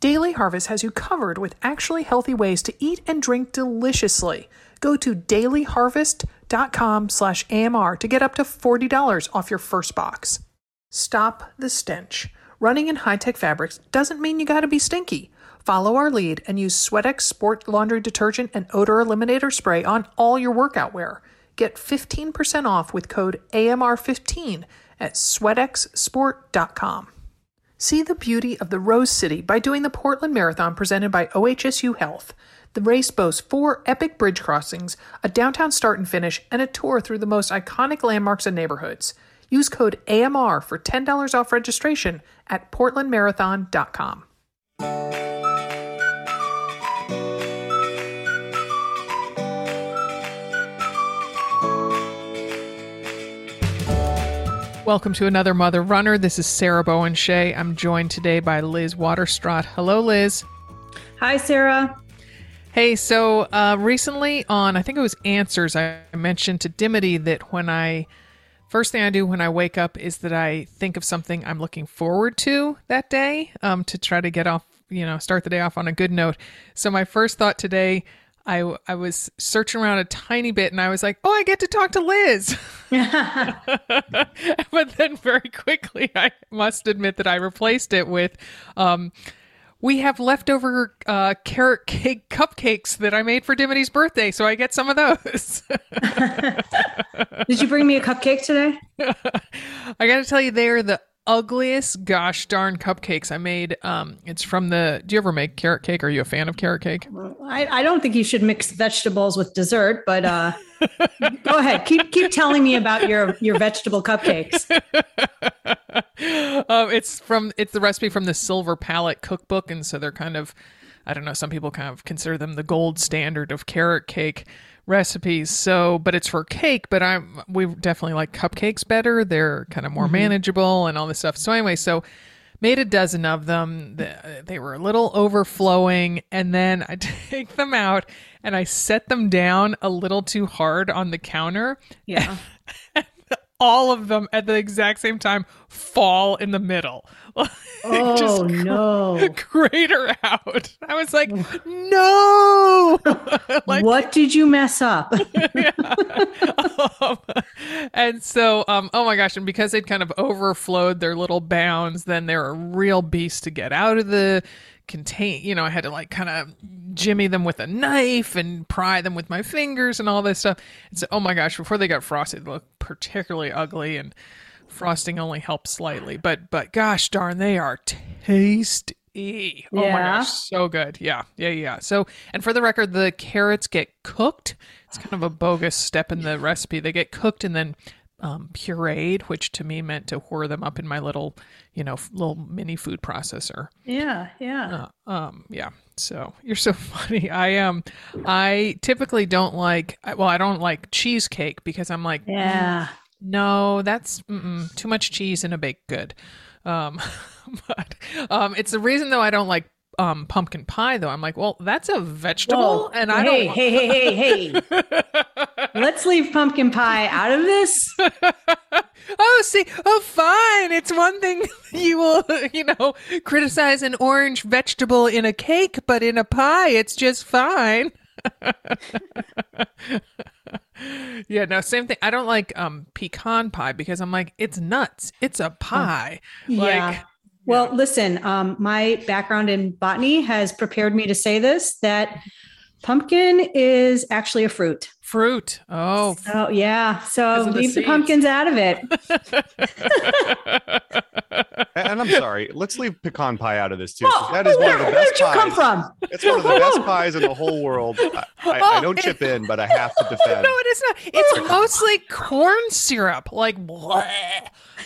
Daily Harvest has you covered with actually healthy ways to eat and drink deliciously. Go to dailyharvest.com slash AMR to get up to $40 off your first box. Stop the stench. Running in high-tech fabrics doesn't mean you gotta be stinky. Follow our lead and use SweatX Sport Laundry Detergent and Odor Eliminator Spray on all your workout wear. Get 15% off with code AMR15 at sweatxsport.com. See the beauty of the Rose City by doing the Portland Marathon presented by OHSU Health. The race boasts four epic bridge crossings, a downtown start and finish, and a tour through the most iconic landmarks and neighborhoods. Use code AMR for $10 off registration at portlandmarathon.com. Welcome to another Mother Runner. This is Sarah Bowen Shea. I'm joined today by Liz Waterstraat. Hello, Liz. Hi, Sarah. Hey, so uh, recently on, I think it was Answers, I mentioned to Dimity that when I, first thing I do when I wake up is that I think of something I'm looking forward to that day um, to try to get off, you know, start the day off on a good note. So my first thought today I I was searching around a tiny bit and I was like, "Oh, I get to talk to Liz." but then very quickly I must admit that I replaced it with um we have leftover uh, carrot cake cupcakes that I made for Dimity's birthday, so I get some of those. Did you bring me a cupcake today? I got to tell you, they're the ugliest gosh darn cupcakes I made. Um, it's from the. Do you ever make carrot cake? Are you a fan of carrot cake? I, I don't think you should mix vegetables with dessert, but uh, go ahead. Keep keep telling me about your your vegetable cupcakes. um, it's from it's the recipe from the Silver Palate cookbook, and so they're kind of. I don't know. Some people kind of consider them the gold standard of carrot cake recipes. So, but it's for cake, but I'm we definitely like cupcakes better. They're kind of more mm-hmm. manageable and all this stuff. So anyway, so made a dozen of them. They were a little overflowing and then I take them out and I set them down a little too hard on the counter. Yeah. all of them at the exact same time fall in the middle. oh no! Crater out. I was like, no. like, what did you mess up? um, and so, um, oh my gosh! And because they'd kind of overflowed their little bounds, then they're a real beast to get out of the contain. You know, I had to like kind of jimmy them with a knife and pry them with my fingers and all this stuff. And so, oh my gosh! Before they got frosted, they looked particularly ugly and frosting only helps slightly, but but gosh darn, they are tasty. Yeah. Oh my gosh, so good. Yeah, yeah, yeah. So, and for the record, the carrots get cooked. It's kind of a bogus step in the recipe. They get cooked and then um, pureed, which to me meant to whir them up in my little, you know, little mini food processor. Yeah, yeah. Uh, um, yeah. So you're so funny. I um, I typically don't like. Well, I don't like cheesecake because I'm like, yeah. Mm, no, that's too much cheese in a baked good. Um, but um, it's the reason though I don't like um, pumpkin pie though. I'm like, well, that's a vegetable, Whoa. and I hey, don't. Hey, hey, hey, hey! Let's leave pumpkin pie out of this. oh, see, oh, fine. It's one thing you will, you know, criticize an orange vegetable in a cake, but in a pie, it's just fine. yeah, no, same thing. I don't like um pecan pie because I'm like, it's nuts. It's a pie. yeah. Like, well, yeah. listen, um, my background in botany has prepared me to say this that pumpkin is actually a fruit. Fruit. Oh. So, yeah. So leave the, the pumpkins out of it. and I'm sorry, let's leave pecan pie out of this too. that is one of the best Where did you pies. come from? It's one of the best pies in the whole world. I, I, I don't chip in, but I have to defend. No, it is not. It's mostly corn syrup. Like, what?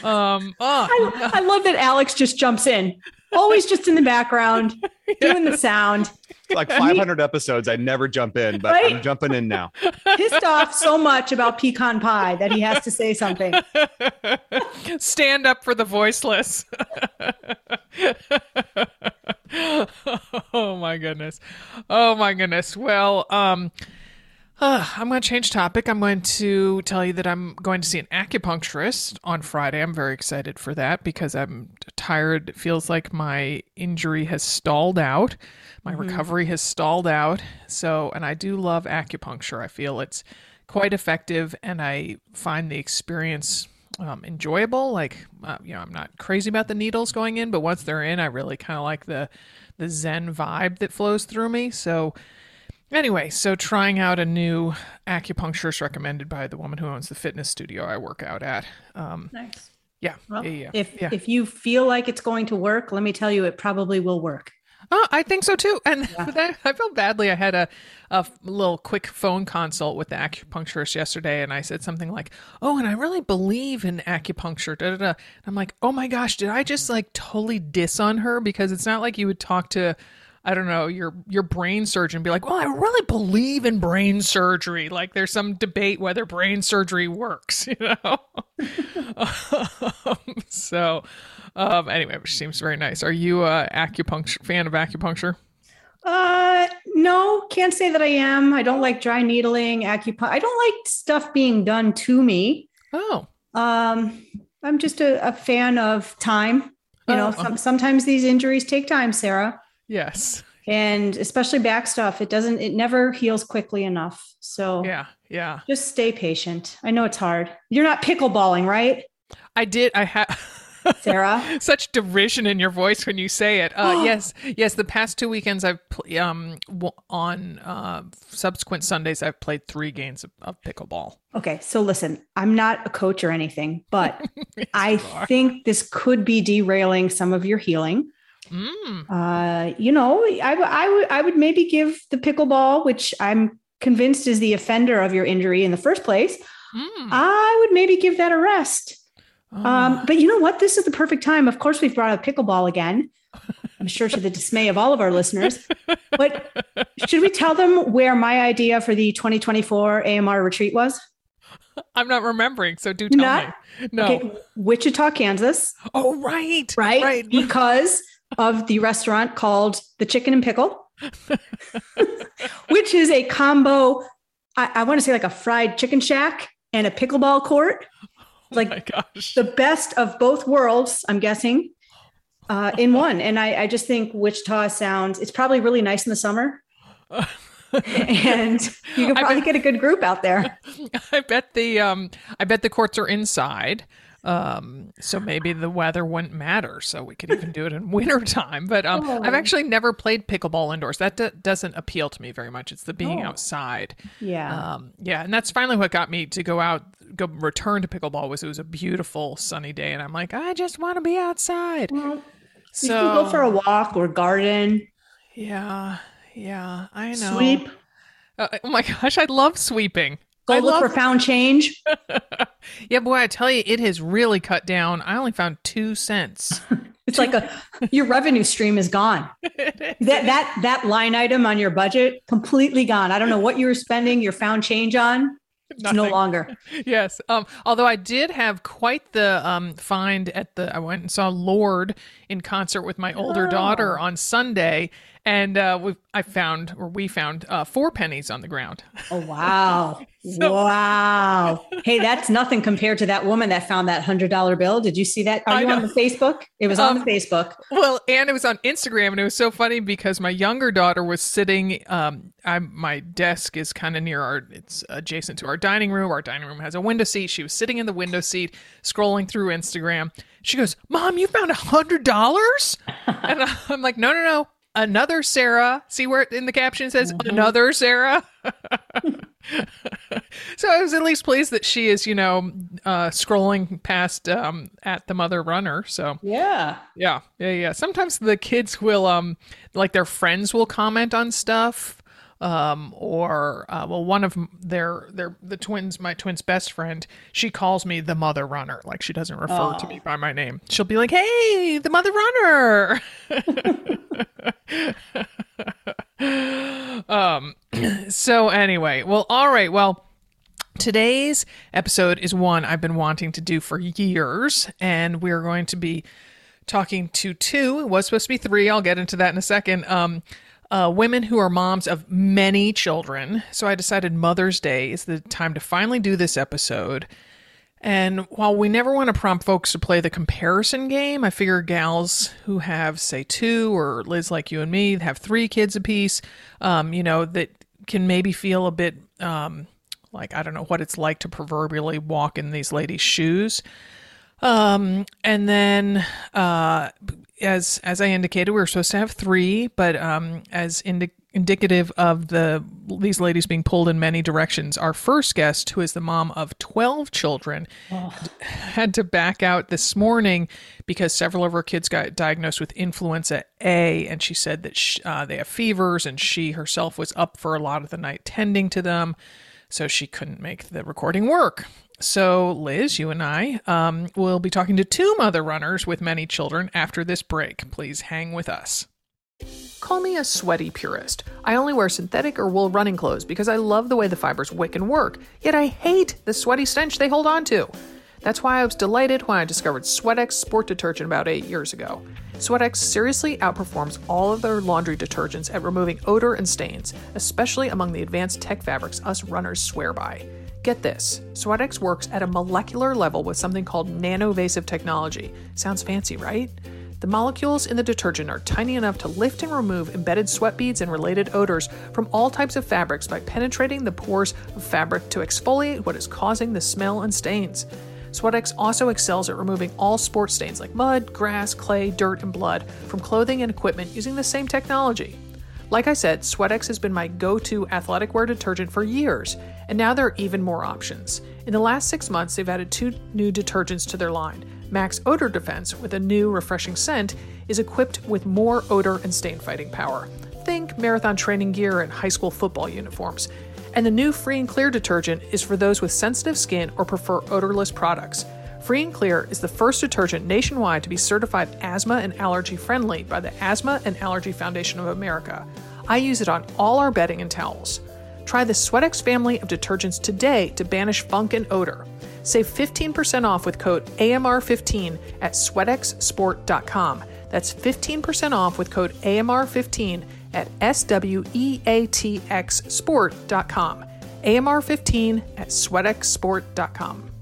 Um, oh. I, I love that Alex just jumps in always just in the background doing the sound. Like 500 episodes, I never jump in, but right? I'm jumping in now. Pissed off so much about pecan pie that he has to say something. Stand up for the voiceless. oh my goodness. Oh my goodness. Well, um, uh, I'm going to change topic. I'm going to tell you that I'm going to see an acupuncturist on Friday. I'm very excited for that because I'm tired. It feels like my injury has stalled out. My Mm-hmm. recovery has stalled out. So, and I do love acupuncture. I feel it's quite effective and I find the experience um, enjoyable. Like, uh, you know, I'm not crazy about the needles going in, but once they're in, I really kind of like the the Zen vibe that flows through me. So, anyway, so trying out a new acupuncturist recommended by the woman who owns the fitness studio I work out at. Um, Nice. yeah, Well, yeah, yeah. if yeah. if you feel like it's going to work, let me tell you, it probably will work. Oh, I think so too. And that, I felt badly. I had a, a little quick phone consult with the acupuncturist yesterday, and I said something like, "Oh, and I really believe in acupuncture." Da, da, da. I'm like, "Oh my gosh, did I just like totally diss on her?" Because it's not like you would talk to. I don't know your your brain surgeon be like, well, I really believe in brain surgery. Like there's some debate whether brain surgery works, you know. um, so, um, anyway, which seems very nice. Are you a acupuncture fan of acupuncture? Uh, no, can't say that I am. I don't like dry needling, acupuncture. I don't like stuff being done to me. Oh, Um, I'm just a, a fan of time. You know, Oh, some, sometimes these injuries take time, Sarah, yes, and especially back stuff. It doesn't. It never heals quickly enough. So yeah, yeah. just stay patient. I know it's hard. You're not pickleballing, right, I did. I had. Sarah? Such derision in your voice when you say it. Uh, yes, yes. The past two weekends, I've pl- um w- on uh, subsequent Sundays, I've played three games of, of pickleball. Okay, so listen, I'm not a coach or anything, but I think this could be derailing some of your healing. Mm. Uh, you know, I, w- I would I would maybe give the pickleball, which I'm convinced is the offender of your injury in the first place. Mm. I would maybe give that a rest. Oh. Um, but you know what? This is the perfect time. Of course, we've brought up pickleball again. I'm sure to the dismay of all of our listeners. But should we tell them where my idea for the 2024 AMR retreat was? I'm not remembering, so do tell Not? me. No. Okay, Wichita, Kansas, Oh, right, right? right. Because of the restaurant called the Chicken and Pickle, which is a combo. I, I want to say like a fried chicken shack and a pickleball court. Like oh my gosh. the best of both worlds, I'm guessing, uh, in one. And I, I just think Wichita sounds, it's probably really nice in the summer. and you can probably bet- get a good group out there. I bet the um I bet the courts are inside. Um so maybe the weather wouldn't matter. So we could even do it in wintertime. But um Oh. I've actually never played pickleball indoors. That do- doesn't appeal to me very much. It's the being Oh. outside. Yeah. Um yeah, and that's finally what got me to go out go return to pickleball was it was a beautiful sunny day and I'm like, I just want to be outside. well, you So can go for a walk or garden, Yeah. Yeah, I know. sweep, Uh, oh my gosh, I love sweeping. Go I look for found change. Yeah, boy, I tell you, it has really cut down. I only found two cents. It's like a your revenue stream is gone. That that that line item on your budget completely gone. I don't know what you were spending your found change on. It's no longer. yes. Um, although I did have quite the um, find at the, I went and saw Lorde in concert with my older Oh. daughter on Sunday, and uh, we, I found, or we found, uh, four pennies on the ground. Oh wow. So- wow. Hey, that's nothing compared to that woman that found that hundred dollar bill. Did you see that? Are I you on the Facebook? It was on Um, the Facebook. Well, and it was on Instagram, and it was so funny because my younger daughter was sitting. Um, I'm my desk is kind of near our. It's adjacent to our dining room. Our dining room has a window seat. She was sitting in the window seat, scrolling through Instagram. She goes, "Mom, you found a hundred dollars?" and I'm like, "No, no, no." Another Sarah. See where in the caption says another Sarah? so I was at least pleased that she is, you know, uh, scrolling past um, at the mother runner. So Yeah. yeah, yeah, yeah. Sometimes the kids will, um, like their friends will comment on stuff, um, or uh, well, one of their their the twins, my twins' best friend, she calls me the mother runner. Like she doesn't refer to me by my name. She'll be like, "Hey, the mother runner." um. So anyway, well, all right, well. Today's episode is one I've been wanting to do for years, and we're going to be talking to two. It was supposed to be three. I'll get into that in a second. Um, uh, women who are moms of many children. So I decided Mother's Day is the time to finally do this episode. And while we never want to prompt folks to play the comparison game, I figure gals who have, say, two or Liz like you and me, have three kids apiece, um, you know, that can maybe feel a bit um, like I don't know what it's like to proverbially walk in these ladies' shoes. Um, and then, uh, as as I indicated, we were supposed to have three, but um, as indi- indicative of the these ladies being pulled in many directions, our first guest, who is the mom of twelve children, oh. had to back out this morning because several of her kids got diagnosed with influenza A, and she said that she, uh, they have fevers, and she herself was up for a lot of the night tending to them, so she couldn't make the recording work. So, Liz, you and I um, will be talking to two mother runners with many children after this break. Please hang with us. Call me a sweaty purist. I only wear synthetic or wool running clothes because I love the way the fibers wick and work, yet I hate the sweaty stench they hold on to. That's why I was delighted when I discovered SweatX sport detergent about eight years ago. SweatX seriously outperforms all of their laundry detergents at removing odor and stains, especially among the advanced tech fabrics us runners swear by. Get this SweatX works at a molecular level with something called nanovasive technology. Sounds fancy, right? The molecules in the detergent are tiny enough to lift and remove embedded sweat beads and related odors from all types of fabrics by penetrating the pores of fabric to exfoliate what is causing the smell and stains. SweatX also excels at removing all sport stains like mud, grass, clay, dirt, and blood from clothing and equipment using the same technology. Like I said, SweatX has been my go to athletic wear detergent for years, and now there are even more options. In the last six months, they've added two new detergents to their line. Max Odor Defense, with a new refreshing scent, is equipped with more odor and stain fighting power. Think marathon training gear and high school football uniforms. And the new Free and Clear detergent is for those with sensitive skin or prefer odorless products. Free and Clear is the first detergent nationwide to be certified asthma and allergy friendly by the Asthma and Allergy Foundation of America. I use it on all our bedding and towels. Try the SweatX family of detergents today to banish funk and odor. Save 15% off with code AMR15 at sweatxsport.com. That's 15% off with code AMR15 at SWEATXsport.com. AMR15 at sweatxsport.com.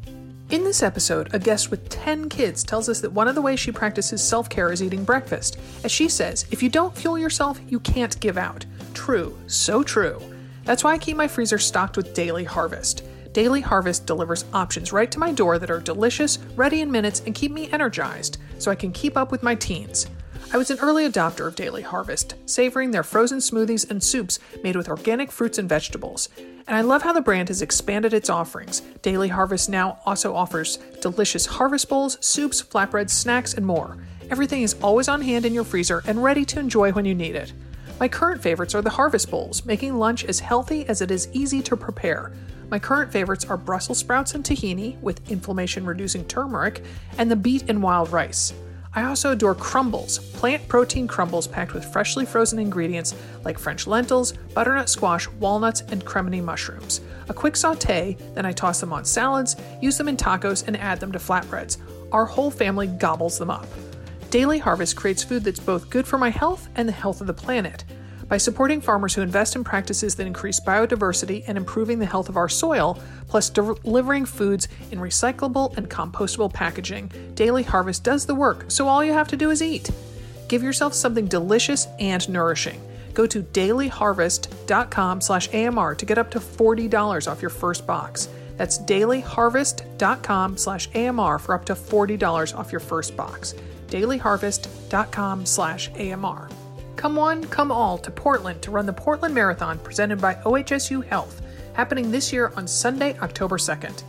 In this episode, a guest with 10 kids tells us that one of the ways she practices self care is eating breakfast. As she says, if you don't fuel yourself, you can't give out. True, so true. That's why I keep my freezer stocked with Daily Harvest. Daily Harvest delivers options right to my door that are delicious, ready in minutes, and keep me energized so I can keep up with my teens. I was an early adopter of Daily Harvest, savoring their frozen smoothies and soups made with organic fruits and vegetables. And I love how the brand has expanded its offerings. Daily Harvest now also offers delicious harvest bowls, soups, flatbreads, snacks, and more. Everything is always on hand in your freezer and ready to enjoy when you need it. My current favorites are the harvest bowls, making lunch as healthy as it is easy to prepare. My current favorites are Brussels sprouts and tahini with inflammation reducing turmeric, and the beet and wild rice. I also adore crumbles, plant protein crumbles packed with freshly frozen ingredients like French lentils, butternut squash, walnuts, and cremini mushrooms. A quick saute, then I toss them on salads, use them in tacos, and add them to flatbreads. Our whole family gobbles them up. Daily Harvest creates food that's both good for my health and the health of the planet. By supporting farmers who invest in practices that increase biodiversity and improving the health of our soil, plus delivering foods in recyclable and compostable packaging, Daily Harvest does the work, so all you have to do is eat. Give yourself something delicious and nourishing. Go to dailyharvest.com/amr to get up to $40 off your first box. That's dailyharvest.com/amr for up to $40 off your first box. dailyharvest.com/amr. Come one, come all to Portland to run the Portland Marathon presented by OHSU Health, happening this year on Sunday, October 2nd.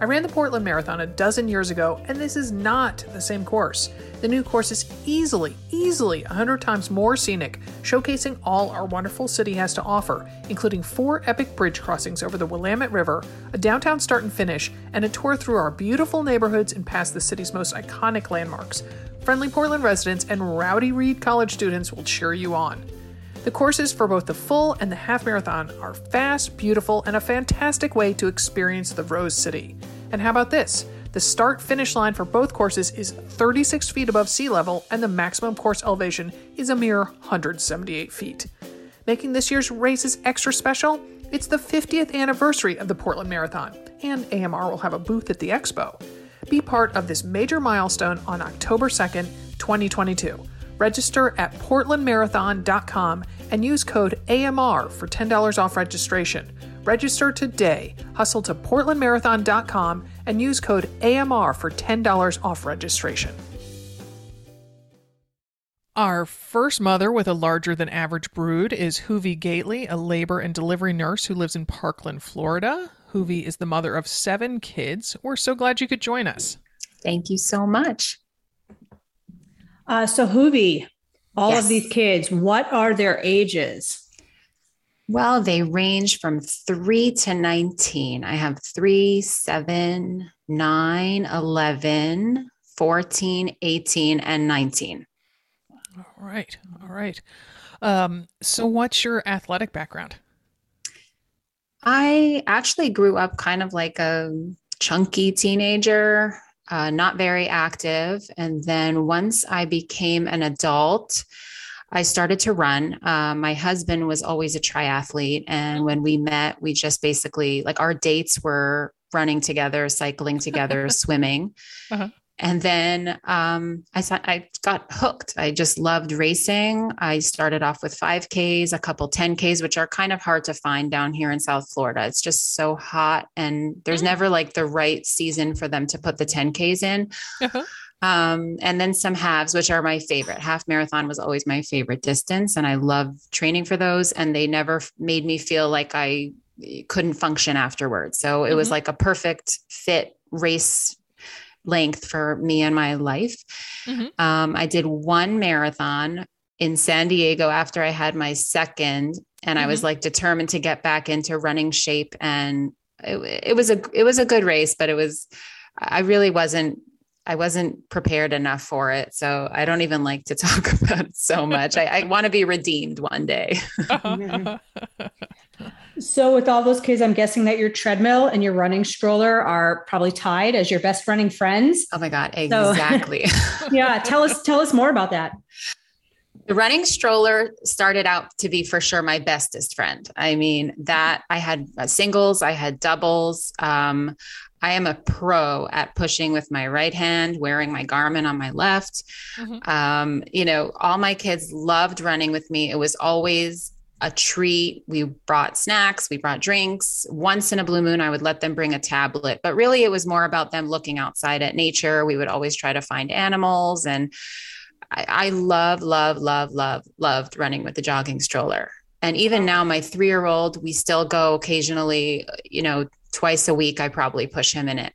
I ran the Portland Marathon a dozen years ago, and this is not the same course. The new course is easily, easily 100 times more scenic, showcasing all our wonderful city has to offer, including four epic bridge crossings over the Willamette River, a downtown start and finish, and a tour through our beautiful neighborhoods and past the city's most iconic landmarks. Friendly Portland residents and rowdy Reed College students will cheer you on. The courses for both the full and the half marathon are fast, beautiful, and a fantastic way to experience the Rose City. And how about this? The start finish line for both courses is 36 feet above sea level, and the maximum course elevation is a mere 178 feet. Making this year's races extra special, It's the 50th anniversary of the Portland Marathon, and AMR will have a booth at the expo. Be part of this major milestone on October 2nd, 2022. Register at portlandmarathon.com and use code AMR for $10 off registration. Register today. Hustle to portlandmarathon.com and use code AMR for $10 off registration. Our first mother with a larger than average brood is Hoovie Gately, a labor and delivery nurse who lives in Parkland, Florida. Hoovie is the mother of seven kids. We're so glad you could join us. Thank you so much. Uh, so, Hoovie, all Yes. of these kids, what are their ages? Well, they range from three to 19. I have three, seven, nine, 11, 14, 18, and 19. All right. All right. Um, so, what's your athletic background? I actually grew up kind of like a chunky teenager, uh, not very active. And then once I became an adult, I started to run. Uh, my husband was always a triathlete. And when we met, we just basically, like, our dates were running together, cycling together, swimming. Uh-huh. And then um, I, sa- I got hooked. I just loved racing. I started off with 5Ks, a couple 10Ks, which are kind of hard to find down here in South Florida. It's just so hot, and there's Mm. never like the right season for them to put the 10Ks in. Uh-huh. Um, and then some halves, which are my favorite. Half marathon was always my favorite distance, and I love training for those. And they never made me feel like I couldn't function afterwards. So it was Mhm. like a perfect fit race length for me and my life. Mhm. Um, I did one marathon in San Diego after I had my second, and I was like determined to get back into running shape. And it, it was a it was a good race, but it was I really wasn't I wasn't prepared enough for it. So I don't even like to talk about it so much. I, I want to be redeemed one day. So, with all those kids, I'm guessing that your treadmill and your running stroller are probably tied as your best running friends. Oh my God, So- exactly. Yeah, tell us tell us more about that. The running stroller started out to be for sure my bestest friend. I mean, that I had uh, singles, I had doubles. Um, I am a pro at pushing with my right hand, wearing my Garmin on my left. Mhm. Um, you know, all my kids loved running with me. It was always a treat. We brought snacks, we brought drinks. Once in a blue moon, I would let them bring a tablet, but really it was more about them looking outside at nature. We would always try to find animals and I, I love, love, love, love, loved running with the jogging stroller. And even now, my three year old, we still go occasionally, you know, twice a week. I probably push him in it.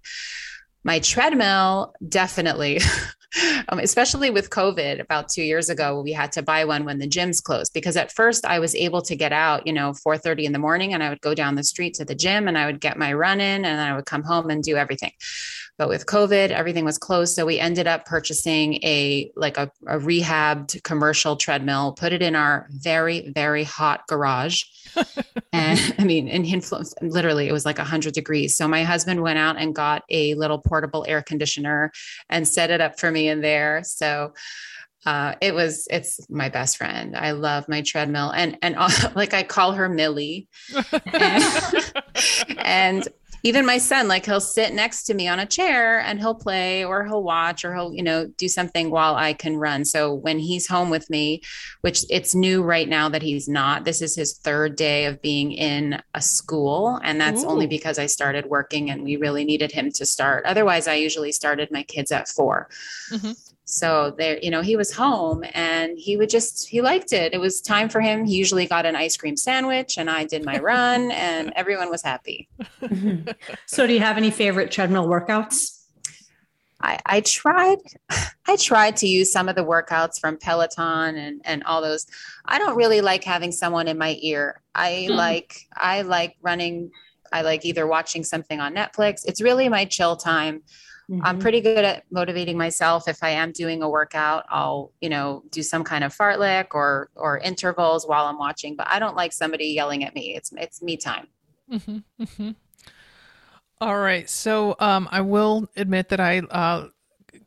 My treadmill, definitely, um, especially with COVID about two years ago, we had to buy one when the gyms closed because at first I was able to get out, you know, 4:30 in the morning and I would go down the street to the gym and I would get my run in and then I would come home and do everything. But with COVID, everything was closed. So we ended up purchasing a like a, a rehabbed commercial treadmill, put it in our very, very hot garage. and I mean, in influence, literally, it was like 100 degrees. So my husband went out and got a little portable air conditioner and set it up for me in there. So uh, it was it's my best friend. I love my treadmill and and like I call her Millie. And, and even my son, like he'll sit next to me on a chair and he'll play or he'll watch or he'll, you know, do something while I can run. So when he's home with me, which it's new right now that he's not, this is his third day of being in a school. And that's only because I started working and we really needed him to start. Otherwise, I usually started my kids at 4 Mhm. So there, you know, he was home and he would just, he liked it. It was time for him. He usually got an ice cream sandwich and I did my run and everyone was happy. so, do you have any favorite treadmill workouts? I, I tried I tried to use some of the workouts from Peloton and and all those. I don't really like having someone in my ear. I Hmm. like I like running I like either watching something on Netflix. It's really my chill time. I'm Mhm. pretty good at motivating myself. If I am doing a workout, I'll, you know, do some kind of fartlek or or intervals while I'm watching, but I don't like somebody yelling at me. It's it's me time. Mhm, mhm. All right. So um, I will admit that I uh,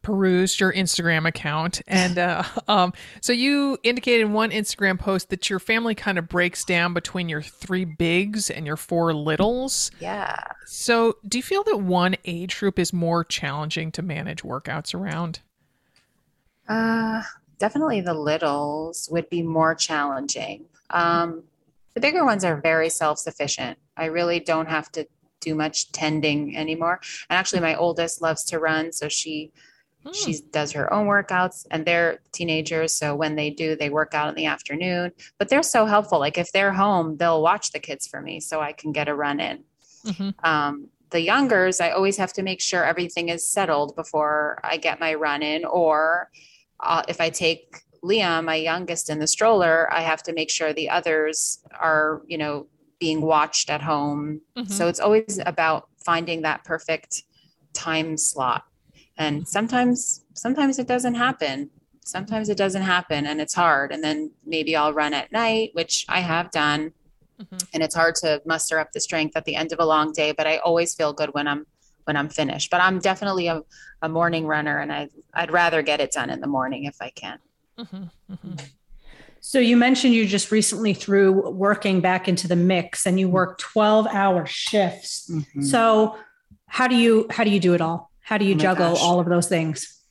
perused your Instagram account, and uh, um, so you indicated in one Instagram post that your family kind of breaks down between your three bigs and your four littles. Yeah. So, do you feel that one age group is more challenging to manage workouts around? Uh, definitely the littles would be more challenging. Um, the bigger ones are very self sufficient. I really don't have to do much tending anymore. And actually, my oldest loves to run, so she hmm. she does her own workouts. And they're teenagers, so when they do, they work out in the afternoon. But they're so helpful. Like if they're home, they'll watch the kids for me, so I can get a run in. Mm-hmm. Um, the youngers, I always have to make sure everything is settled before I get my run in, or uh, if I take Liam, my youngest, in the stroller, I have to make sure the others are, you know, being watched at home. Mm-hmm. So it's always about finding that perfect time slot. And sometimes, sometimes it doesn't happen. Sometimes it doesn't happen and it's hard. And then maybe I'll run at night, which I have done. Mm-hmm. And it's hard to muster up the strength at the end of a long day, but I always feel good when I'm when I'm finished. But I'm definitely a, a morning runner and I I'd rather get it done in the morning if I can. Mm-hmm. Mm-hmm. So you mentioned you just recently threw working back into the mix and you work 12 hour shifts. Mm-hmm. So how do you how do you do it all? How do you oh juggle gosh. all of those things?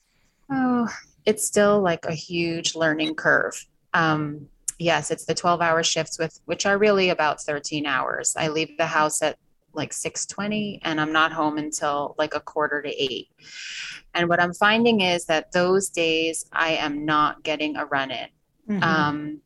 Oh, it's still like a huge learning curve. Um, yes, it's the 12 hour shifts with which are really about 13 hours. I leave the house at like 6:20 and I'm not home until like a quarter to 8. And what I'm finding is that those days I am not getting a run in. Mm-hmm. Um,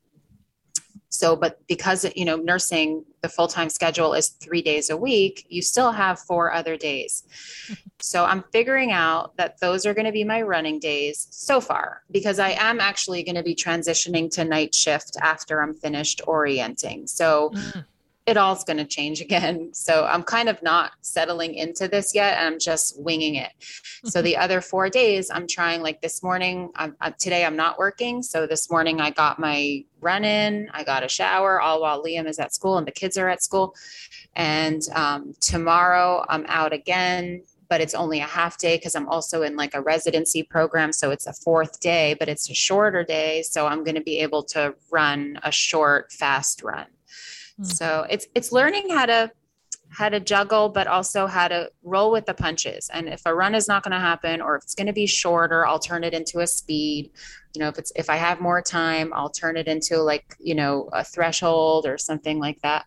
so, but because, you know, nursing, the full time schedule is three days a week, you still have four other days. So I'm figuring out that those are going to be my running days so far because I am actually going to be transitioning to night shift after I'm finished orienting. So, mm it all's going to change again. So I'm kind of not settling into this yet. I'm just winging it. So mm-hmm. the other four days, I'm trying. Like this morning, I'm, I'm, today I'm not working. So this morning I got my run in. I got a shower, all while Liam is at school and the kids are at school. And um, tomorrow I'm out again. But it's only a half day because I'm also in like a residency program. So it's a fourth day, but it's a shorter day. So I'm going to be able to run a short, fast run. Hmm. So it's it's learning how to how to juggle, but also how to roll with the punches. And if a run is not going to happen, or if it's going to be shorter, I'll turn it into a speed. You know, if it's if I have more time, I'll turn it into like you know a threshold or something like that.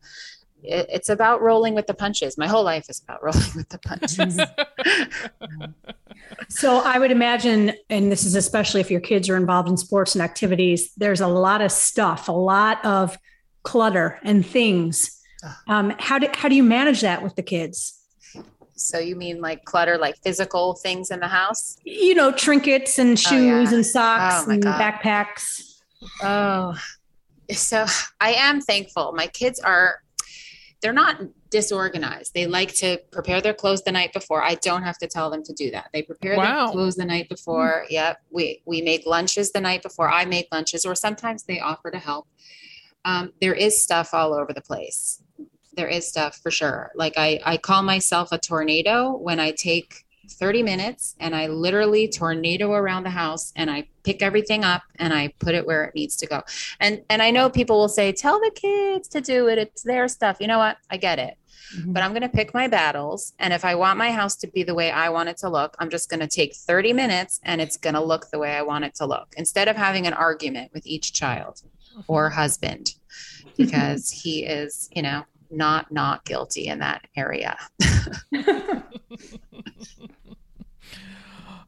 It, it's about rolling with the punches. My whole life is about rolling with the punches. so I would imagine, and this is especially if your kids are involved in sports and activities. There's a lot of stuff, a lot of clutter and things. Ah. Um, how do how do you manage that with the kids? So you mean like clutter, like physical things in the house? You know, trinkets and shoes oh, yeah. and socks oh, and God. backpacks. Oh, so I am thankful. My kids are they're not disorganized. They like to prepare their clothes the night before. I don't have to tell them to do that. They prepare wow. their clothes the night before. Yep. We we make lunches the night before. I make lunches, or sometimes they offer to help um, there is stuff all over the place. There is stuff for sure. Like I, I call myself a tornado when I take 30 minutes and I literally tornado around the house and I pick everything up and I put it where it needs to go. And and I know people will say, tell the kids to do it. It's their stuff. You know what? I get it. Mm-hmm. But I'm going to pick my battles. And if I want my house to be the way I want it to look, I'm just going to take 30 minutes and it's going to look the way I want it to look instead of having an argument with each child or husband because he is, you know, not not guilty in that area.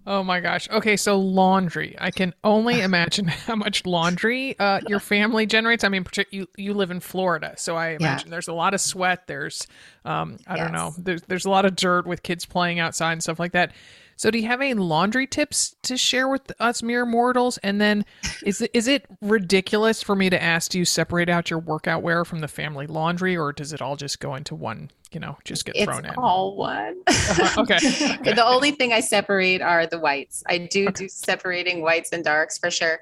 oh my gosh. Okay, so laundry. I can only imagine how much laundry uh, your family generates. I mean, you you live in Florida, so I imagine yeah. there's a lot of sweat. There's, um, I yes. don't know, there's there's a lot of dirt with kids playing outside and stuff like that. So, do you have any laundry tips to share with us mere mortals? And then, is it, is it ridiculous for me to ask do you separate out your workout wear from the family laundry, or does it all just go into one? You know, just get thrown it's in. all one. uh-huh. okay. okay. The only thing I separate are the whites. I do okay. do separating whites and darks for sure.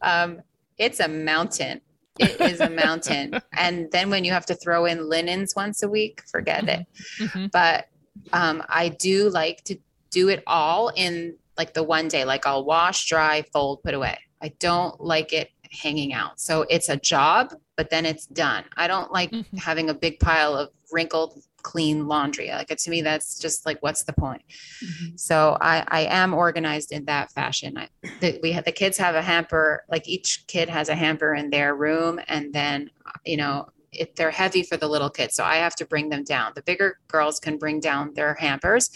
Um, it's a mountain. It is a mountain. and then when you have to throw in linens once a week, forget mm-hmm. it. Mm-hmm. But um, I do like to do it all in like the one day, like I'll wash, dry, fold, put away. I don't like it hanging out. So it's a job, but then it's done. I don't like mm-hmm. having a big pile of wrinkled clean laundry. Like to me, that's just like, what's the point? Mm-hmm. So I, I am organized in that fashion. I, the, we have the kids have a hamper, like each kid has a hamper in their room. And then, you know, if they're heavy for the little kids. So I have to bring them down. The bigger girls can bring down their hampers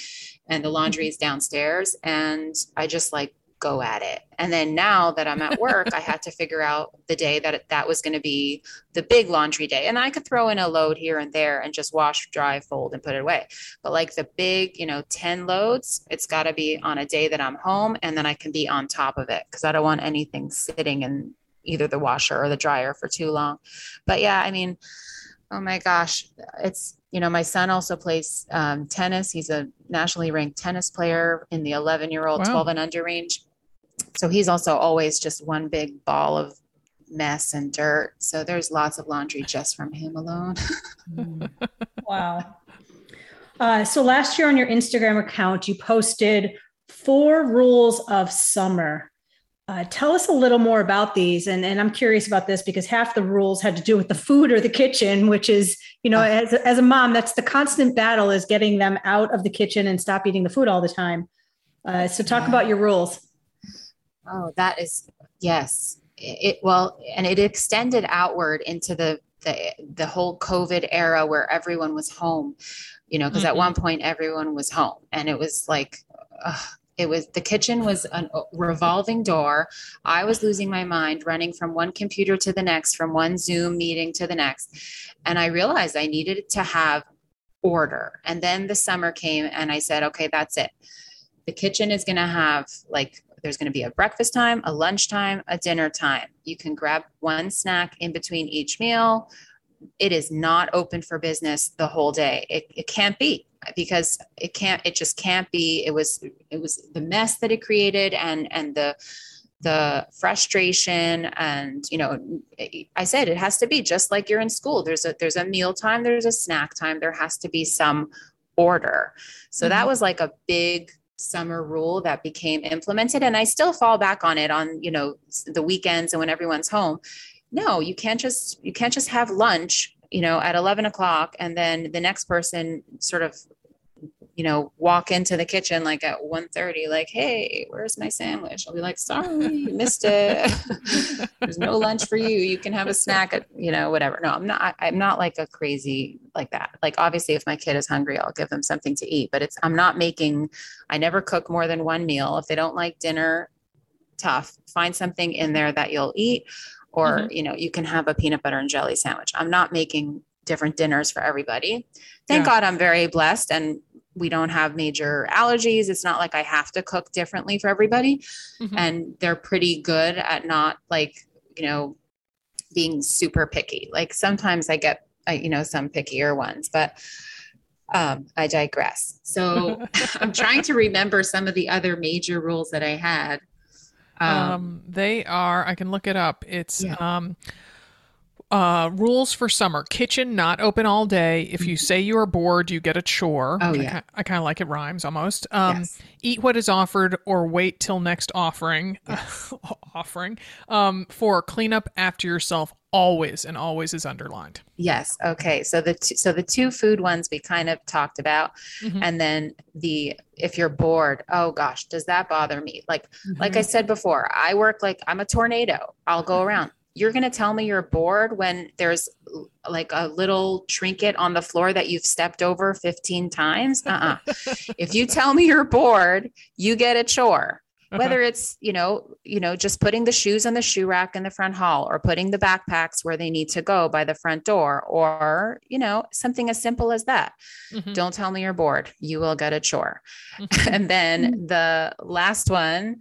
and the laundry is downstairs. And I just like go at it. And then now that I'm at work, I had to figure out the day that it, that was going to be the big laundry day. And I could throw in a load here and there and just wash, dry, fold, and put it away. But like the big, you know, 10 loads, it's got to be on a day that I'm home and then I can be on top of it because I don't want anything sitting in either the washer or the dryer for too long. But yeah, I mean, oh my gosh, it's you know, my son also plays um, tennis. He's a nationally ranked tennis player in the 11 year old, wow. 12 and under range. So he's also always just one big ball of mess and dirt. So there's lots of laundry just from him alone. wow. Uh, so last year on your Instagram account, you posted four rules of summer. Uh, tell us a little more about these. And, and I'm curious about this because half the rules had to do with the food or the kitchen, which is, you know, as, as a mom, that's the constant battle is getting them out of the kitchen and stop eating the food all the time. Uh, so talk yeah. about your rules. Oh, that is, yes. It, well, and it extended outward into the, the, the whole COVID era where everyone was home, you know, because mm-hmm. at one point everyone was home and it was like, it was the kitchen was a uh, revolving door. I was losing my mind running from one computer to the next, from one Zoom meeting to the next. And I realized I needed to have order. And then the summer came and I said, okay, that's it. The kitchen is going to have like there's going to be a breakfast time, a lunch time, a dinner time. You can grab one snack in between each meal. It is not open for business the whole day. It, it can't be because it can't it just can't be it was it was the mess that it created and and the the frustration and you know i said it has to be just like you're in school there's a there's a meal time there's a snack time there has to be some order so mm-hmm. that was like a big summer rule that became implemented and i still fall back on it on you know the weekends and when everyone's home no you can't just you can't just have lunch you know at 11 o'clock and then the next person sort of you know, walk into the kitchen like at 1.30, like, hey, where's my sandwich? I'll be like, sorry, you missed it. There's no lunch for you. You can have a snack at, you know, whatever. No, I'm not, I'm not like a crazy like that. Like obviously if my kid is hungry, I'll give them something to eat, but it's, I'm not making, I never cook more than one meal. If they don't like dinner, tough, find something in there that you'll eat or, mm-hmm. you know, you can have a peanut butter and jelly sandwich. I'm not making different dinners for everybody. Thank yeah. God I'm very blessed and we don't have major allergies. It's not like I have to cook differently for everybody. Mm-hmm. And they're pretty good at not like, you know, being super picky. Like sometimes I get, you know, some pickier ones, but um, I digress. So I'm trying to remember some of the other major rules that I had. Um, um, they are, I can look it up. It's, yeah. um, uh, rules for summer: kitchen not open all day. If you mm-hmm. say you are bored, you get a chore. Oh yeah, I, I kind of like it rhymes almost. Um, yes. Eat what is offered, or wait till next offering. Yes. offering um, for cleanup after yourself. Always and always is underlined. Yes. Okay. So the t- so the two food ones we kind of talked about, mm-hmm. and then the if you're bored. Oh gosh, does that bother me? Like mm-hmm. like I said before, I work like I'm a tornado. I'll go mm-hmm. around you're going to tell me you're bored when there's like a little trinket on the floor that you've stepped over 15 times uh-uh. if you tell me you're bored you get a chore. Whether it's you know you know just putting the shoes on the shoe rack in the front hall or putting the backpacks where they need to go by the front door or you know something as simple as that mm-hmm. don't tell me you're bored you will get a chore mm-hmm. and then the last one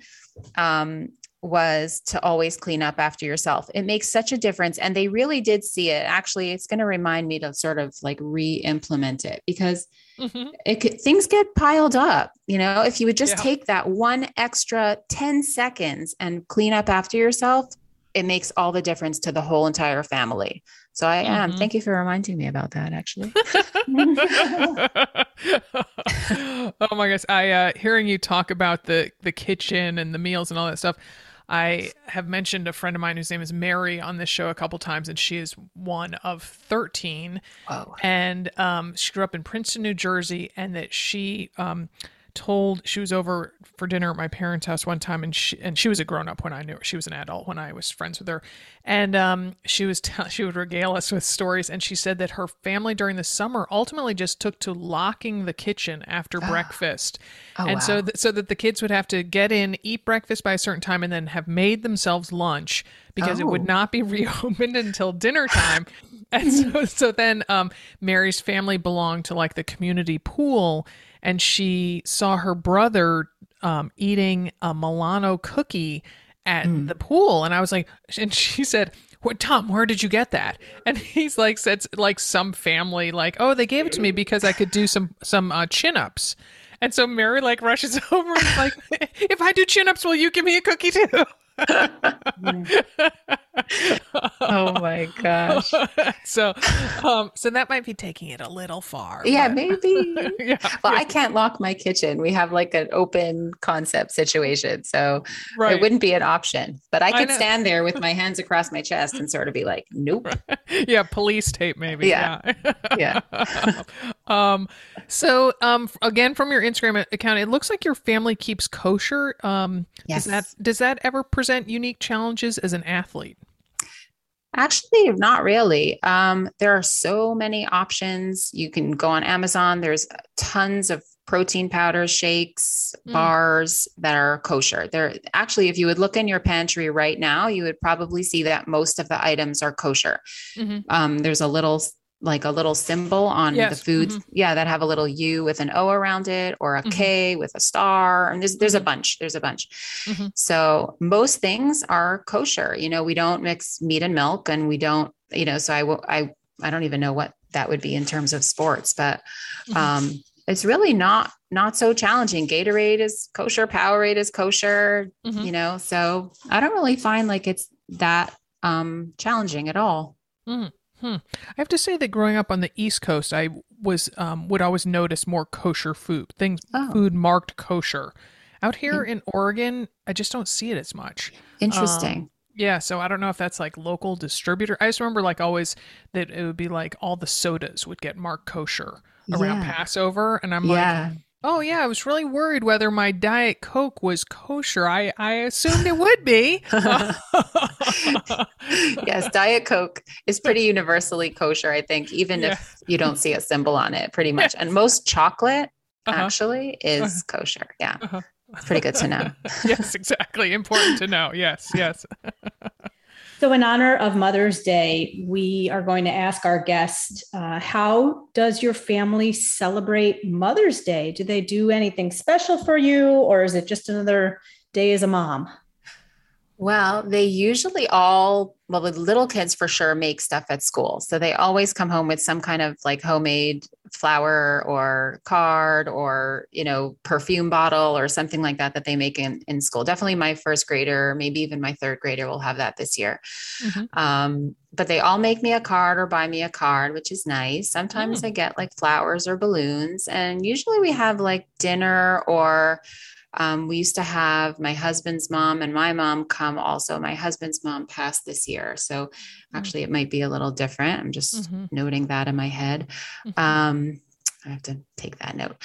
um, was to always clean up after yourself. It makes such a difference. And they really did see it. Actually, it's going to remind me to sort of like re implement it because mm-hmm. it could, things get piled up. You know, if you would just yeah. take that one extra 10 seconds and clean up after yourself, it makes all the difference to the whole entire family. So I am. Mhm. Thank you for reminding me about that. Actually, oh my gosh! I uh, hearing you talk about the the kitchen and the meals and all that stuff. I have mentioned a friend of mine whose name is Mary on this show a couple times, and she is one of thirteen. oh, and um, she grew up in Princeton, New Jersey, and that she um, told she was over for dinner at my parents' house one time, and she and she was a grown up when I knew her. She was an adult when I was friends with her, and um, she was tell she would regale us with stories, and she said that her family during the summer ultimately just took to locking the kitchen after breakfast, Oh, and so th- so that the kids would have to get in, eat breakfast by a certain time, and then have made themselves lunch because it would Oh. not be reopened until dinner time. And so, so then um, Mary's family belonged to like the community pool, and she saw her brother um, eating a Milano cookie at Mm. the pool, and I was like, and she said. What Tom? Where did you get that? And he's like said like some family like oh they gave it to me because I could do some some uh, chin ups, and so Mary like rushes over and is like if I do chin ups will you give me a cookie too? oh my gosh. so um so that might be taking it a little far Yeah, but- maybe. yeah Well, I can't lock my kitchen. We have like an open concept situation. So right it wouldn't be an option. But I I could know. stand there with my hands across my chest and sort of be like, nope. yeah police tape maybe Yeah. yeah, Yeah. um so um again from your instagram account it looks like your family keeps kosher um Yes. does that does that ever present unique challenges as an athlete Actually, not really. Um, there are so many options. You can go on Amazon. There's tons of protein powders, shakes, Mm. bars that are kosher. There actually, if you would look in your pantry right now, you would probably see that most of the items are kosher. Mhm. Um, there's a little like a little symbol on Yes, the foods, mhm. yeah, that have a little U with an O around it, or a K Mhm. with a star. And there's there's a Mhm. bunch. There's a bunch. Mhm. So most things are kosher. You know, we don't mix meat and milk, and we don't. You know, so I. I I don't even know what that would be in terms of sports, but Mhm. um, it's really not not so challenging. Gatorade is kosher. Powerade is kosher. Mhm. You know, so I don't really find like it's that um challenging at all. I have to say that growing up on the East Coast, I was um, would always notice more kosher food things, Oh. food marked kosher. Out here in Oregon, I just don't see it as much. Interesting. Yeah, so I don't know if that's like local distributor. I just remember like always that it would be like all the sodas would get marked kosher around Yeah. Passover, and I'm like, yeah. Oh yeah, I was really worried whether my diet coke was kosher. I I assumed it would be. yes, Diet Coke is pretty universally kosher, I think, even Yeah. if you don't see a symbol on it, pretty much. And most chocolate Uh-huh. actually is kosher. Yeah. Uh-huh. It's pretty good to know. yes, exactly. Important to know. Yes, yes. So, in honor of Mother's Day, we are going to ask our guest uh, how does your family celebrate Mother's Day? Do they do anything special for you, or is it just another day as a mom? Well, they usually all, well, the little kids for sure make stuff at school. So they always come home with some kind of like homemade flower or card or, you know, perfume bottle or something like that that they make in, in school. Definitely my first grader, maybe even my third grader will have that this year. Mhm. Um, but they all make me a card or buy me a card, which is nice. Sometimes I get like flowers or balloons. And usually we have like dinner or um, we used to have my husband's mom and my mom come also. My husband's mom passed this year. So actually, it might be a little different. I'm just Mhm. noting that in my head. Mhm. Um, I have to take that note.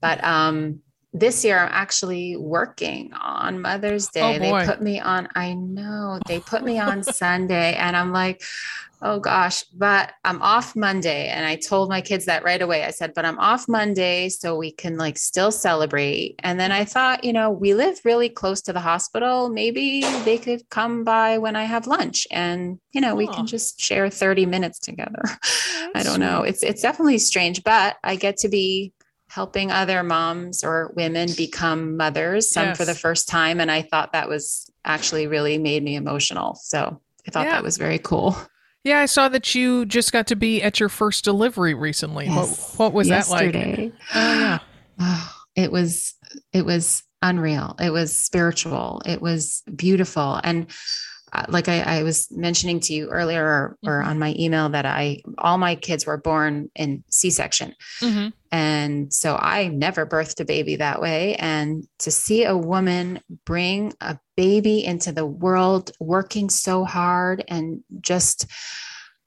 But um, this year, I'm actually working on Mother's Day. they put me on, I know, they put me on Sunday, and I'm like, oh gosh, but I'm off Monday. And I told my kids that right away. I said, but I'm off Monday so we can like still celebrate. And then I thought, you know, we live really close to the hospital. Maybe they could come by when I have lunch and, you know, we can just share 30 minutes together. I don't know. It's it's definitely strange, but I get to be helping other moms or women become mothers, some for the first time. And I thought that was actually really made me emotional. So I thought Yeah. that was very cool. Yeah, I saw that you just got to be at your first delivery recently. Yes. What what was that like? Yesterday. Oh yeah. Oh, it was it was unreal. It was spiritual. It was beautiful. And like I, I, was mentioning to you earlier or, or, mm-hmm. on my email that I all my kids were born in C-section. Mm-hmm. And so I never birthed a baby that way. And to see a woman bring a baby into the world working so hard and just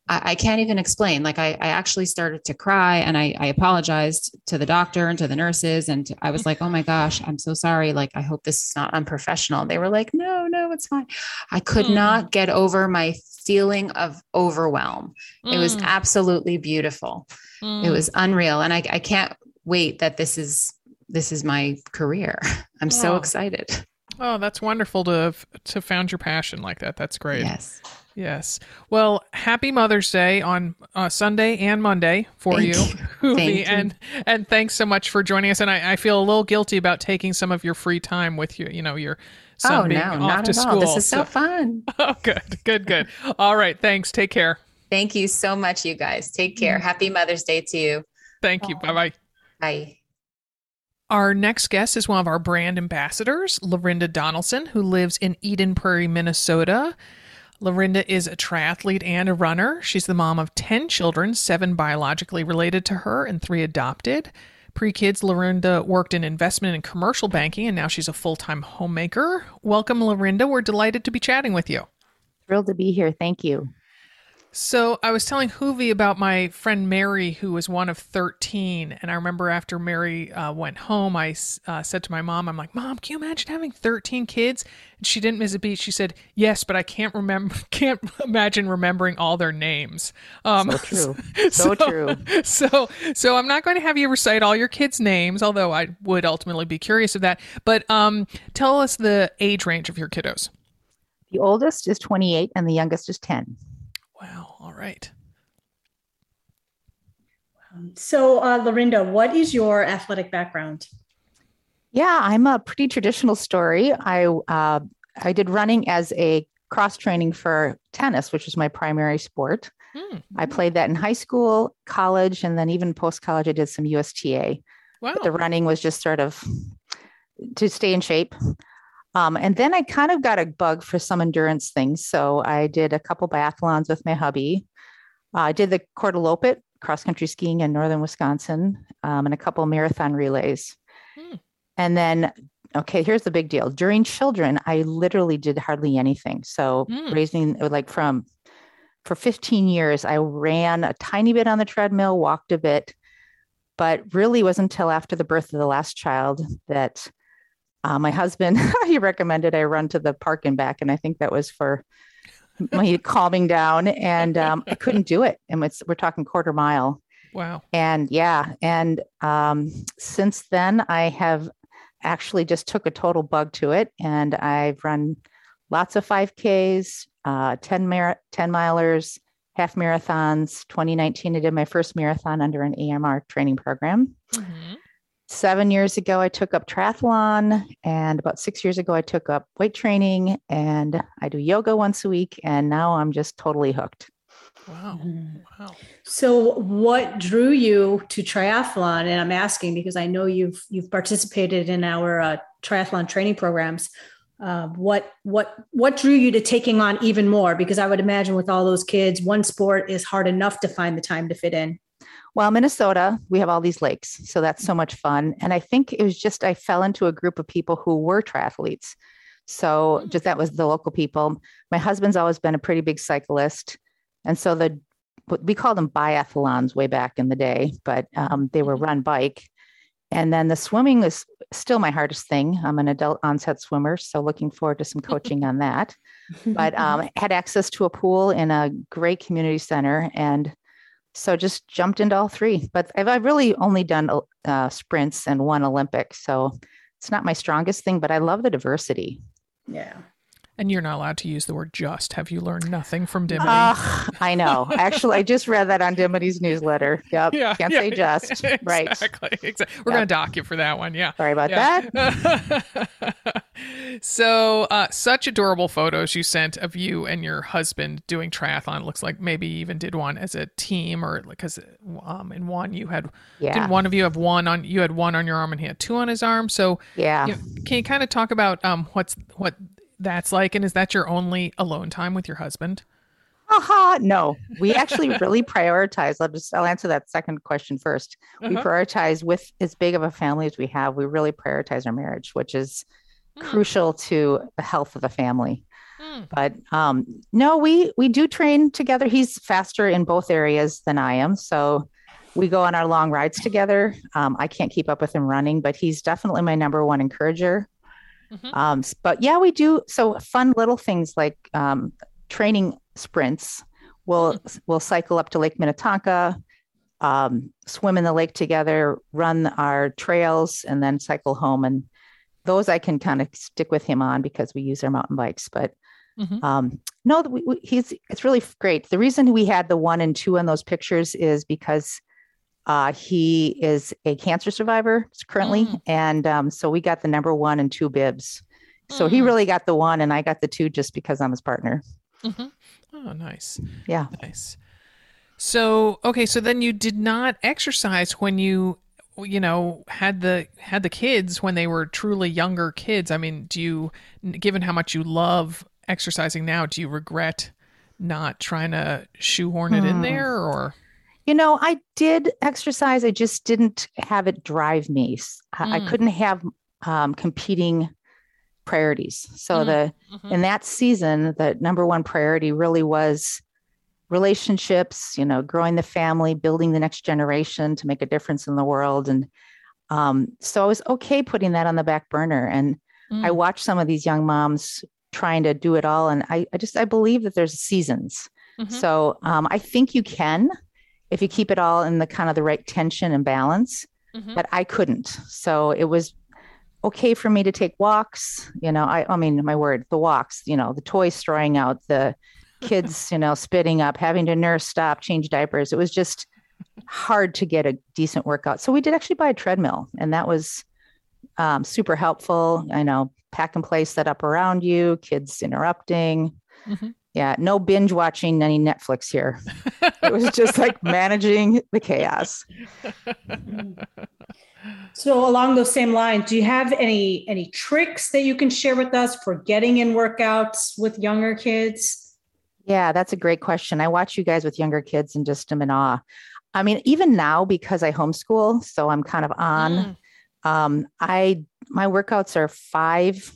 I, I can't even explain. Like I, I actually started to cry and I, I apologized to the doctor and to the nurses. And I was like, oh my gosh, I'm so sorry. Like, I hope this is not unprofessional. They were like, no, no, it's fine. I could mm. not get over my feeling of overwhelm. Mm. It was mm. absolutely beautiful. Mm. It was unreal. And I, I can't wait that this is this is my career. I'm oh. so excited. Oh, that's wonderful to to found your passion like that. That's great. Yes. Yes. Well, happy Mother's Day on uh, Sunday and Monday for Thank you, Huvi, and and thanks so much for joining us. And I, I, feel a little guilty about taking some of your free time with you. You know, your son oh, being no, off not to at school. All. This is so, so fun. Oh, good, good, good. all right. Thanks. Take care. Thank you so much, you guys. Take care. Mm-hmm. Happy Mother's Day to you. Thank you. Bye bye. Bye. Our next guest is one of our brand ambassadors, Lorinda Donaldson, who lives in Eden Prairie, Minnesota. Lorinda is a triathlete and a runner. She's the mom of 10 children, seven biologically related to her and three adopted. Pre kids, Lorinda worked in investment and commercial banking, and now she's a full time homemaker. Welcome, Lorinda. We're delighted to be chatting with you. Thrilled to be here. Thank you. So I was telling Huvi about my friend Mary, who was one of 13. And I remember after Mary uh, went home, I uh, said to my mom, I'm like, Mom, can you imagine having 13 kids? And she didn't miss a beat. She said, Yes, but I can't remember, can't imagine remembering all their names. Um, so true. So, so true. So, so I'm not going to have you recite all your kids' names, although I would ultimately be curious of that. But um, tell us the age range of your kiddos. The oldest is 28 and the youngest is 10. Wow. All right. So, uh, Lorinda, what is your athletic background? Yeah, I'm a pretty traditional story. I uh, I did running as a cross training for tennis, which was my primary sport. Mm. I played that in high school, college, and then even post college. I did some USTA. Wow. But the running was just sort of to stay in shape. Um, and then I kind of got a bug for some endurance things. So I did a couple biathlons with my hubby. Uh, I did the Cor cross country skiing in northern Wisconsin um, and a couple marathon relays. Hmm. And then, okay, here's the big deal. During children, I literally did hardly anything. So hmm. raising like from for 15 years, I ran a tiny bit on the treadmill, walked a bit, but really wasn't until after the birth of the last child that uh, my husband he recommended I run to the park and back, and I think that was for my calming down. And um, I couldn't do it, and we're talking quarter mile. Wow. And yeah, and um, since then I have actually just took a total bug to it, and I've run lots of 5Ks, uh, 10 mar- 10 milers, half marathons. 2019, I did my first marathon under an AMR training program. Mm-hmm seven years ago, I took up triathlon. And about six years ago, I took up weight training and I do yoga once a week. And now I'm just totally hooked. Wow. Mm-hmm. Wow. So what drew you to triathlon? And I'm asking because I know you've you've participated in our uh, triathlon training programs. Uh, what what what drew you to taking on even more? Because I would imagine with all those kids, one sport is hard enough to find the time to fit in. Well, Minnesota, we have all these lakes. So that's so much fun. And I think it was just, I fell into a group of people who were triathletes. So mm. just that was the local people. My husband's always been a pretty big cyclist. And so the, we called them biathlons way back in the day, but um, they were mm-hmm. run bike. And then the swimming was still my hardest thing. I'm an adult onset swimmer, so looking forward to some coaching on that. But um, had access to a pool in a great community center, and so just jumped into all three. But I've, I've really only done uh, sprints and one Olympic, so it's not my strongest thing. But I love the diversity. Yeah. And you're not allowed to use the word just. Have you learned nothing from Dimity? Uh, I know. Actually, I just read that on Dimity's newsletter. Yep. Yeah, Can't yeah, say just. Exactly, right. Exactly. We're yep. going to dock you for that one. Yeah. Sorry about yeah. that. so, uh, such adorable photos you sent of you and your husband doing triathlon. It looks like maybe you even did one as a team or because um, in one you had, yeah. did one of you have one on, you had one on your arm and he had two on his arm. So, yeah. You know, can you kind of talk about um, what's, what, that's like? And is that your only alone time with your husband? Aha, no. We actually really prioritize. I'll just I'll answer that second question first. We Uh-huh. prioritize with as big of a family as we have, we really prioritize our marriage, which is Hmm. crucial to the health of the family. Hmm. But um, no, we we do train together. He's faster in both areas than I am, so we go on our long rides together. Um, I can't keep up with him running, but he's definitely my number one encourager. Mhm. Um, but yeah, we do so fun little things like um, training sprints. We'll we'll cycle up to Lake Minnetonka, um, swim in the lake together, run our trails, and then cycle home. And those I can kind of stick with him on because we use our mountain bikes. But Mhm. um, no, we, we, he's it's really great. The reason we had the one and two in those pictures is because uh, he is a cancer survivor currently, Mm. and um, so we got the number one and two bibs. So he Mm. really got the one, and I got the two just because I'm his partner. Mhm. Oh, nice. Yeah. Nice. So, okay, so then you did not exercise when you you know had the had the kids when they were truly younger kids. I mean, do you given how much you love exercising now, do you regret not trying to shoehorn it in Hmm. there or You know, I did exercise. I just didn't have it drive me. S- I, I Mm. couldn't have um, competing priorities. So Mm. the Mhm. in that season, the number one priority really was relationships. You know, growing the family, building the next generation to make a difference in the world, and um, so I was okay putting that on the back burner. And I Mm. watched some of these young moms trying to do it all, and I, I just I believe that there's seasons. Mhm. So um, I think you can if you keep it all in the kind of the right tension and balance. Mhm. But I couldn't. So it was okay for me to take walks. You know, I I mean my word, the walks. You know, the toys throwing out, the kids, you know, spitting up, having to nurse, stop, change diapers. It was just hard to get a decent workout. So we did actually buy a treadmill, and that was um, super helpful. I know pack and play set up around you, kids interrupting. Mhm. Yeah, no binge watching any Netflix here. It was just like managing the chaos. So along those same lines, do you have any any tricks that you can share with us for getting in workouts with younger kids? Yeah, that's a great question. I watch you guys with younger kids and just am in awe. I mean, even now because I homeschool, so I'm kind of on. Mm. Um, I my workouts are five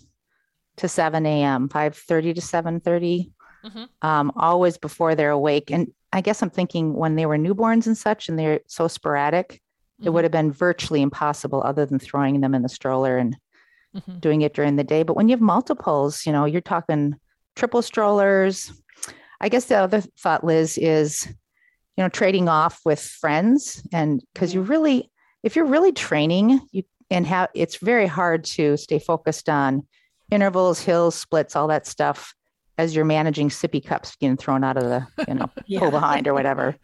to seven a.m., five thirty to seven thirty, Mhm. um, always before they're awake. And I guess I'm thinking when they were newborns and such, and they're so sporadic, it Mhm. would have been virtually impossible other than throwing them in the stroller and Mhm. doing it during the day. But when you have multiples, you know, you're talking triple strollers. I guess the other thought, Liz, is, you know, trading off with friends. And because you really, if you're really training, you and how it's very hard to stay focused on intervals, hills, splits, all that stuff as you're managing sippy cups getting thrown out of the, you know, pull behind or whatever.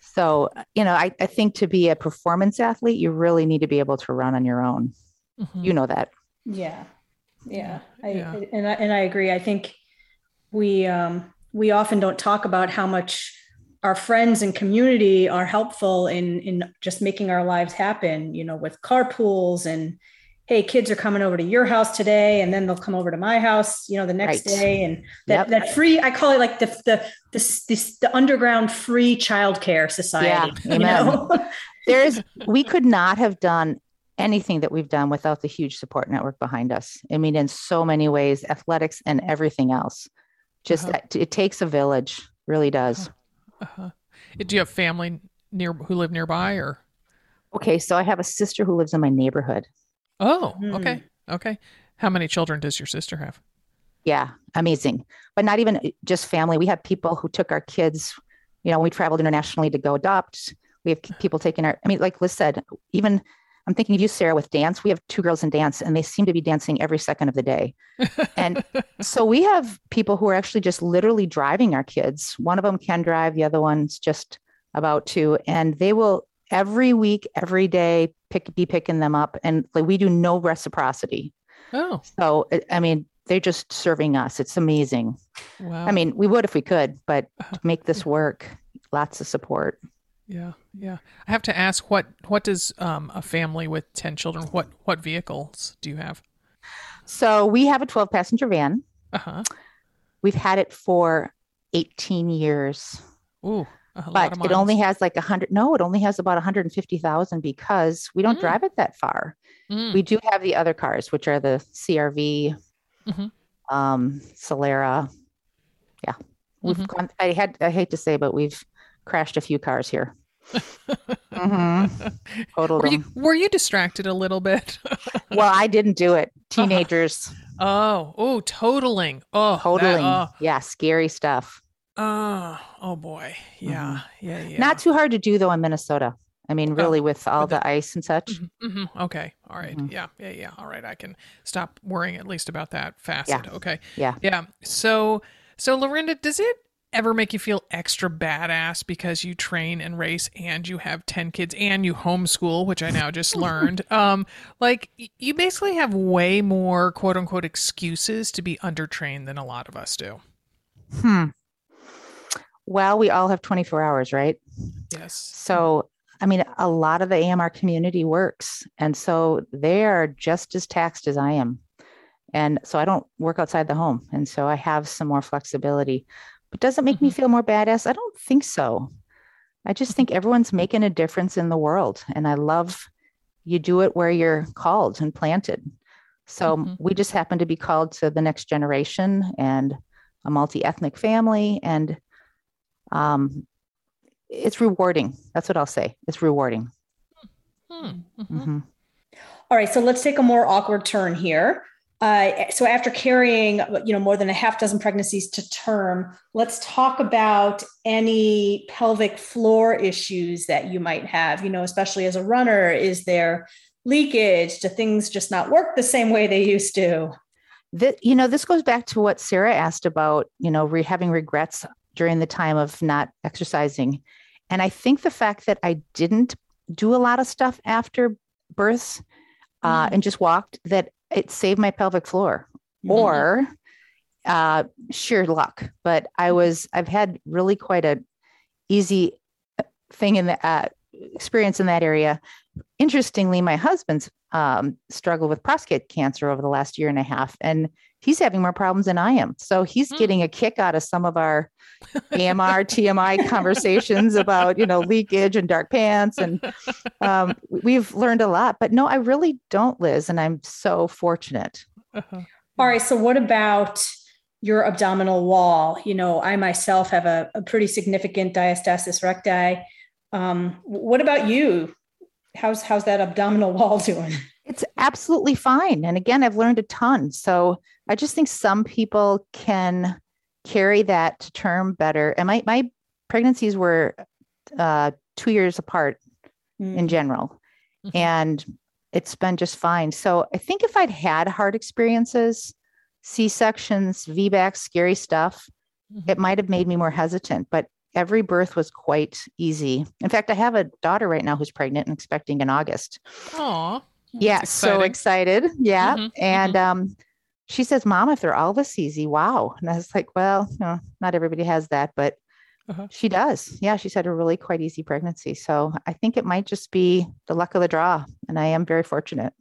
So, you know, I, I think to be a performance athlete, you really need to be able to run on your own. Mhm. You know that. Yeah, yeah, I, Yeah. I- and I and I agree. I think we um, we often don't talk about how much our friends and community are helpful in in just making our lives happen. You know, with carpools and hey, kids are coming over to your house today, and then they'll come over to my house. You know, the next Right. day, and that Yep. that free. I call it like the the the the, the underground free childcare society. Yeah, you amen. know? there's we could not have done anything that we've done without the huge support network behind us i mean in so many ways athletics and everything else just Uh-huh. it, it takes a village really does Uh-huh. Do you have family near who live nearby or? okay so i have a sister who lives in my neighborhood Oh, Hmm. okay. Okay. How many children does your sister have? yeah amazing but not even uh, just family we have people who took our kids you know we traveled internationally to go adopt we have people taking our i mean like liz said even i'm thinking of you sarah with dance we have two girls in dance and they seem to be dancing every second of the day and so we have people who are actually just literally driving our kids one of them can drive the other one's just about to and they will every week every day pick be picking them up and like we do no reciprocity oh, so I- mean they're just serving us it's amazing wow. i mean we would if we could but Uh-huh. to make this work lots of support yeah, yeah. I have to ask what what does um, a family with ten children what what vehicles do you have? so we have a 12 passenger van Uh-huh. We've had it for 18 years, Ooh. A but it only has like a hundred. No, it only has about 150,000 because we don't Mm. drive it that far. Mm, We do have the other cars, which are the CRV, Mhm. um, Solara. Yeah, we've Mhm. gone. I had. I hate to say, but we've crashed a few cars here. Mhm. Totaled were you were you distracted a little bit? Well, I didn't do it. Teenagers, oh, oh, totaling. Oh, that- totaling. oh, yeah, scary stuff. Oh, oh boy. Yeah, yeah, yeah. Mm-hmm. Not too hard to do though in Minnesota. I mean, Oh, really, with all with the- the ice and such. hmm Okay. All right. Mhm. Yeah. Yeah. Yeah. All right. I can stop worrying at least about that facet. Okay. Yeah. Yeah. So, so Lorinda, does it ever make you feel extra badass because you train and race and you have 10 kids and you homeschool, which I now just learned? Um, like you basically have way more quote unquote excuses to be undertrained than a lot of us do. Hmm. Well, we all have 24 hours, right? Yes. So, I mean, a lot of the AMR community works. And so they are just as taxed as I am. And so I don't work outside the home. And so I have some more flexibility. But does it make me feel more badass? I don't think so. I just think everyone's making a difference in the world. And I love you do it where you're called and planted. So Mhm. we just happen to be called to the next generation and a multi ethnic family. And um, it's rewarding. That's what I'll say. It's rewarding. Hmm. Mhm. Mhm. All right, so let's take a more awkward turn here. Uh, so after carrying, you know, more than a half dozen pregnancies to term, let's talk about any pelvic floor issues that you might have. You know, especially as a runner, is there leakage? Do things just not work the same way they used to? That you know, this goes back to what Sarah asked about. You know, re- having regrets during the time of not exercising, and I think the fact that I didn't do a lot of stuff after births uh, Mm. and just walked that it saved my pelvic floor or uh, sheer luck. But I was I've had really quite a easy thing in the uh, experience in that area. Interestingly, my husband's um, struggled with prostate cancer over the last year and a half, and he's having more problems than I am. So he's Hmm. getting a kick out of some of our AMR, TMI conversations about you know leakage and dark pants, and um, we've learned a lot. But no, I really don't, Liz, and I'm so fortunate. Uh-huh. All right. So, what about your abdominal wall? You know, I myself have a, a pretty significant diastasis recti. Um, what about you? How's how's that abdominal wall doing? It's absolutely fine. And again, I've learned a ton. So I just think some people can carry that to term better. And my, my pregnancies were uh, two years apart in general, Mhm. and it's been just fine. So I think if I'd had hard experiences, C sections, VBACs, scary stuff, Mhm. it might have made me more hesitant. But every birth was quite easy. In fact, I have a daughter right now who's pregnant and expecting in August Aw. yeah That's so excited yeah Mhm, and um she says mom if they're all this easy wow and i was like well no not everybody has that but Uh-huh. she does yeah she's had a really quite easy pregnancy so i think it might just be the luck of the draw and i am very fortunate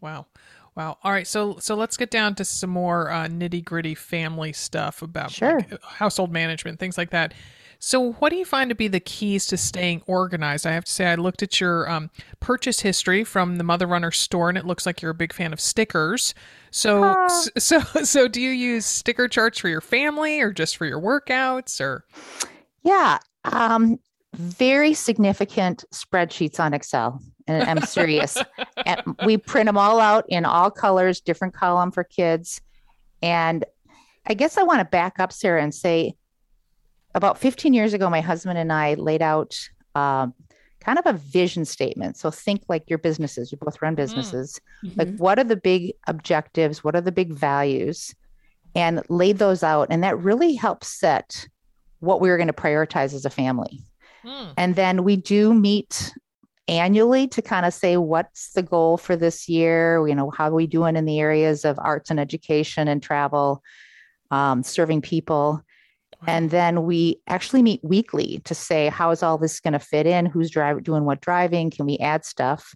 Wow. Wow. All right. So so let's get down to some more uh, nitty gritty family stuff about Sure. like, household management, things like that. So, what do you find to be the keys to staying organized? I have to say, I looked at your um, purchase history from the Mother Runner store, and it looks like you're a big fan of stickers. So, Ah. so, so, do you use sticker charts for your family, or just for your workouts, or? yeah um very significant spreadsheets on excel and i'm serious and we print them all out in all colors different column for kids and i guess i want to back up sarah and say about 15 years ago my husband and i laid out um, kind of a vision statement. So think like your businesses. You both run businesses. Like what are the big objectives? What are the big values? And laid those out. And that really helps set what we were going to prioritize as a family. Hmm. and then we do meet annually to kind of say what's the goal for this year? You know how are we doing in the areas of arts and education and travel um, serving people and then we actually meet weekly to say how is all this going to fit in who's driving doing what driving can we add stuff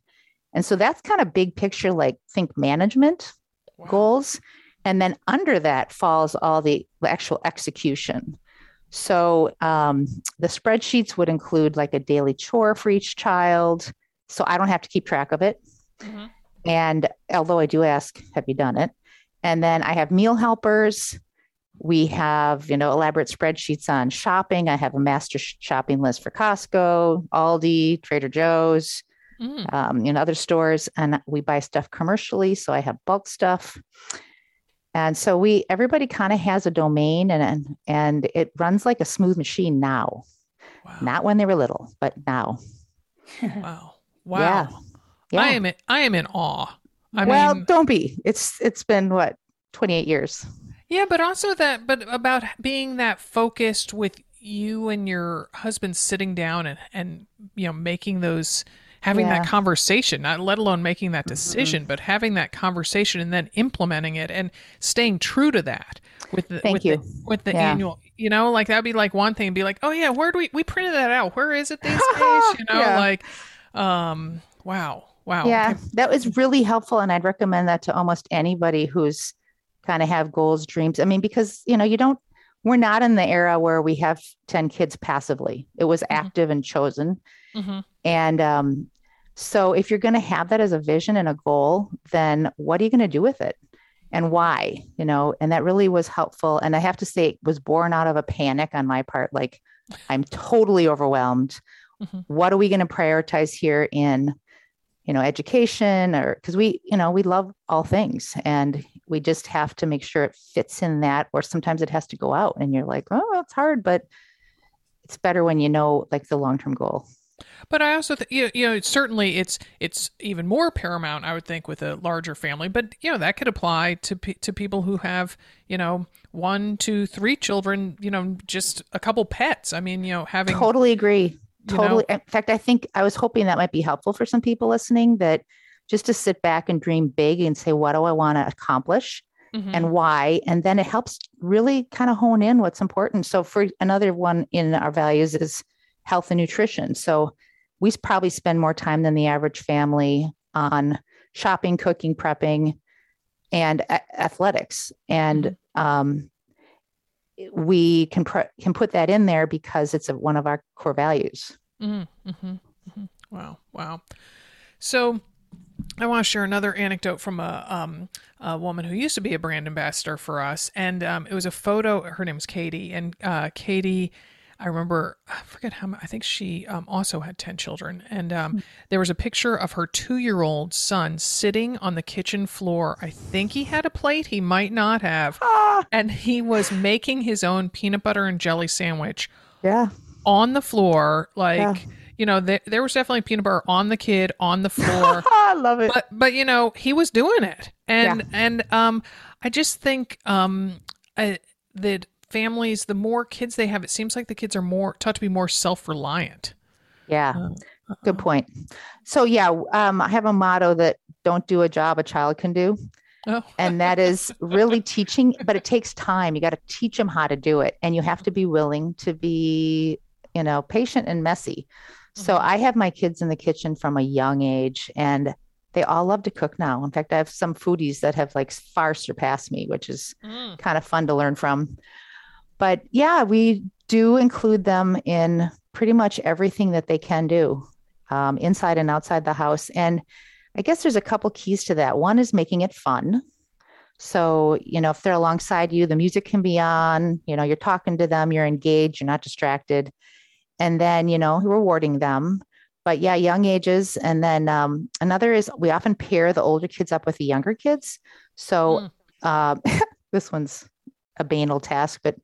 and so that's kind of big picture like think management Wow. goals And then under that falls all the, the actual execution. So um, the spreadsheets would include like a daily chore for each child. So I don't have to keep track of it. Mm-hmm. And although I do ask, have you done it? And then I have meal helpers. We have, you know, elaborate spreadsheets on shopping. I have a master shopping list for Costco, Aldi, Trader Joe's, mm. um, in other stores. And we buy stuff commercially. So I have bulk stuff. And so we everybody kind of has a domain and and it runs like a smooth machine now. Wow. Not when they were little, but now. wow. Wow. Yeah. yeah. I am in, I am in awe. I well, mean, don't be. It's it's been what 28 years. Yeah, but also that but about being that focused with you and your husband sitting down and and you know making those having yeah. that conversation, not let alone making that decision, mm-hmm. but having that conversation and then implementing it and staying true to that with the Thank with you. the with the yeah. annual you know, like that'd be like one thing, be like, Oh yeah, where do we we printed that out? Where is it these days? You know, yeah. like um wow. Wow. Yeah. Okay. That was really helpful. And I'd recommend that to almost anybody who's kind of have goals, dreams. I mean, because you know, you don't we're not in the era where we have 10 kids passively. It was mm-hmm. active and chosen. Mm-hmm. And um, so if you're going to have that as a vision and a goal, then what are you going to do with it? And why? You know, and that really was helpful. And I have to say, it was born out of a panic on my part. Like, I'm totally overwhelmed. Mm-hmm. What are we going to prioritize here in, you know, education or because we, you know, we love all things and we just have to make sure it fits in that, or sometimes it has to go out and you're like, oh, it's hard, but it's better when you know like the long term goal. But I also, th- you, you know, certainly it's it's even more paramount, I would think, with a larger family. But you know, that could apply to to people who have, you know, one, two, three children. You know, just a couple pets. I mean, you know, having totally agree. Totally. Know, In fact, I think I was hoping that might be helpful for some people listening. That just to sit back and dream big and say, what do I want to accomplish? Mm-hmm. and why and then it helps really kind of hone in what's important so for another one in our values is health and nutrition. So we probably spend more time than the average family on shopping, cooking, prepping, and a- athletics. And mm-hmm. um, we can pr- can put that in there because it's a, one of our core values. Mm-hmm, mm-hmm, mm-hmm. Wow, wow. So I want to share another anecdote from a, um, a woman who used to be a brand ambassador for us, and um, it was a photo. Her name was Katie, and uh, Katie I remember, I forget how, I think she um, also had 10 children. And um, mm-hmm. there was a picture of her two year old son sitting on the kitchen floor. I think he had a plate, he might not have. Ah. And he was making his own peanut butter and jelly sandwich. Yeah. On the floor. Like, yeah. You know, there, there was definitely peanut butter on the kid on the floor. I love it. But, but, you know, he was doing it. And, yeah. and um, I just think um, I, that families, the more kids they have, it seems like the kids are more taught to be more self reliant. Yeah. Uh, Good point. So yeah, um, I have a motto that don't do a job a child can do. Oh. and that is really teaching, but it takes time. You got to teach them how to do it. And you have to be willing to be, you know, patient and messy. So mm-hmm. I have my kids in the kitchen from a young age and they all love to cook now. In fact, I have some foodies that have like far surpassed me, which is mm. kind of fun to learn from but yeah, we do include them in pretty much everything that they can do um, inside and outside the house. And I guess there's a couple keys to that. One is making it fun. So, you know, if they're alongside you, the music can be on, you know, you're talking to them, you're engaged, you're not distracted. And then, you know, rewarding them. But yeah, young ages. And then um, another is we often pair the older kids up with the younger kids. So mm. uh, this one's a banal task, but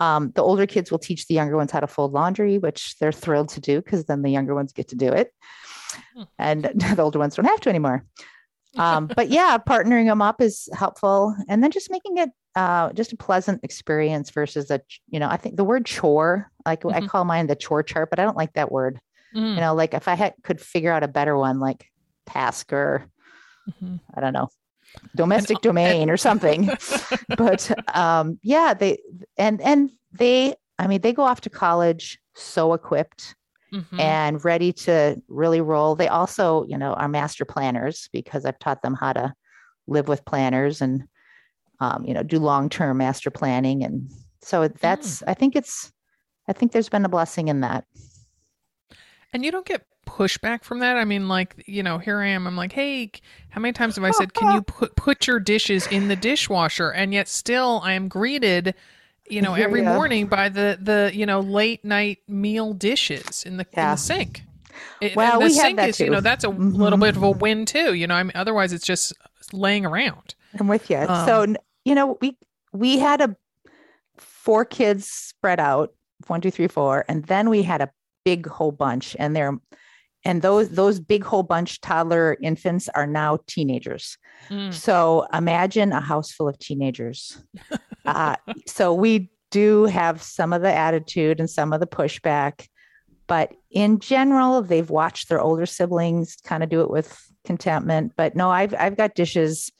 um, the older kids will teach the younger ones how to fold laundry, which they're thrilled to do because then the younger ones get to do it. Hmm. And the older ones don't have to anymore. Um, but yeah, partnering them up is helpful. And then just making it uh, just a pleasant experience versus a, you know, I think the word chore, like mm-hmm. I call mine the chore chart, but I don't like that word. Mm. You know, like if I had, could figure out a better one, like task or mm-hmm. I don't know, domestic and, domain and, or something. but um, yeah, they and and they, I mean, they go off to college so equipped mm-hmm. and ready to really roll. They also, you know, are master planners because I've taught them how to live with planners and um, you know, do long term master planning. And so that's, I think it's, I think there's been a blessing in that. And you don't get pushback from that. I mean, like, you know, here I am. I'm like, hey, how many times have I said, can you put put your dishes in the dishwasher? And yet still I am greeted, you know, every Yeah. morning by the the, you know, late night meal dishes in the in the sink. It- Well, the we sink that is, you know, that's a Mhm. little bit of a win too. You know, I mean, otherwise it's just laying around. I'm with you. Um, so you know, we we had a four kids spread out, one, two, three, four, and then we had a big whole bunch, and they're and those those big whole bunch toddler infants are now teenagers. Mm. So imagine a house full of teenagers. uh, so we do have some of the attitude and some of the pushback, but in general, they've watched their older siblings kind of do it with contentment. But no, I've I've got dishes,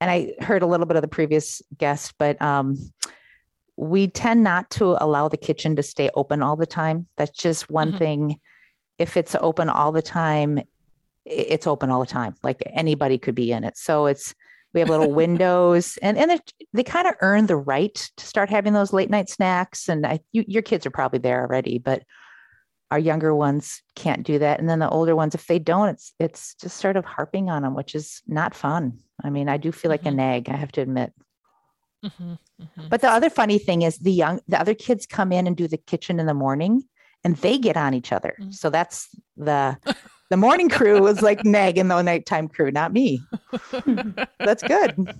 and I heard a little bit of the previous guest, but um, we tend not to allow the kitchen to stay open all the time. That's just one Mhm. thing. If it's open all the time, it's open all the time. Like anybody could be in it. So it's we have little windows, and and it, they kind of earn the right to start having those late night snacks. And I, you, your kids are probably there already, but our younger ones can't do that. And then the older ones, if they don't, it's it's just sort of harping on them, which is not fun. I mean, I do feel like a nag. I have to admit. Mhm, mhm. But the other funny thing is the young the other kids come in and do the kitchen in the morning and they get on each other. Mm. So that's the the morning crew was like nagging the nighttime crew, not me. That's good.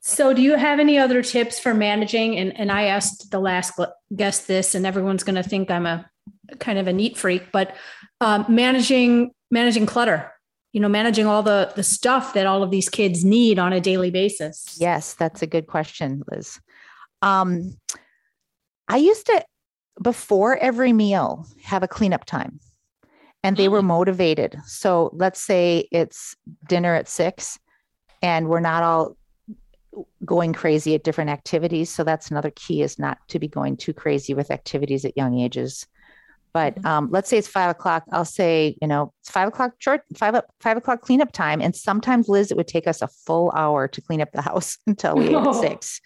So, do you have any other tips for managing? And and I asked the last guest this, and everyone's going to think I'm a kind of a neat freak, but um, managing managing clutter. You know, managing all the the stuff that all of these kids need on a daily basis. Yes, that's a good question, Liz. Um, I used to, before every meal, have a cleanup time and they were motivated. So let's say it's dinner at six and we're not all going crazy at different activities. So that's another key is not to be going too crazy with activities at young ages. But Mhm. um, let's say it's five o'clock. I'll say, you know, it's five o'clock short, five up, five o'clock cleanup time. And sometimes, Liz, it would take us a full hour to clean up the house until we ate at Oh. six.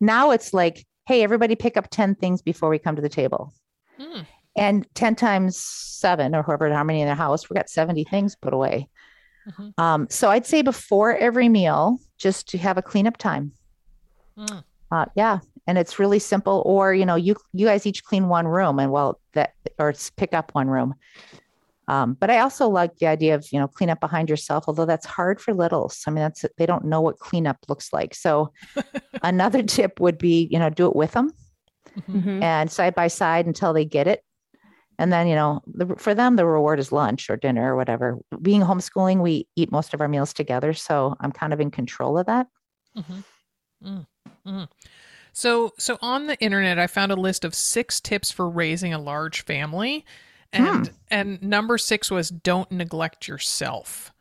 Now it's like, hey, everybody pick up 10 things before we come to the table. Mm. And 10 times seven, or whoever, how many in the house, we got 70 things put away. Mhm. Um, so I'd say before every meal, just to have a cleanup time. Mm. Uh, yeah, and it's really simple. Or you know, you you guys each clean one room, and well, that or it's pick up one room. Um, but I also like the idea of you know clean up behind yourself, although that's hard for littles. I mean, that's they don't know what cleanup looks like. So another tip would be you know do it with them Mhm. and side by side until they get it. And then, you know, the, for them, the reward is lunch or dinner or whatever. Being homeschooling, we eat most of our meals together. So I'm kind of in control of that. Mhm. Mm, mhm. So, so on the internet, I found a list of six tips for raising a large family, and and number six was don't neglect yourself.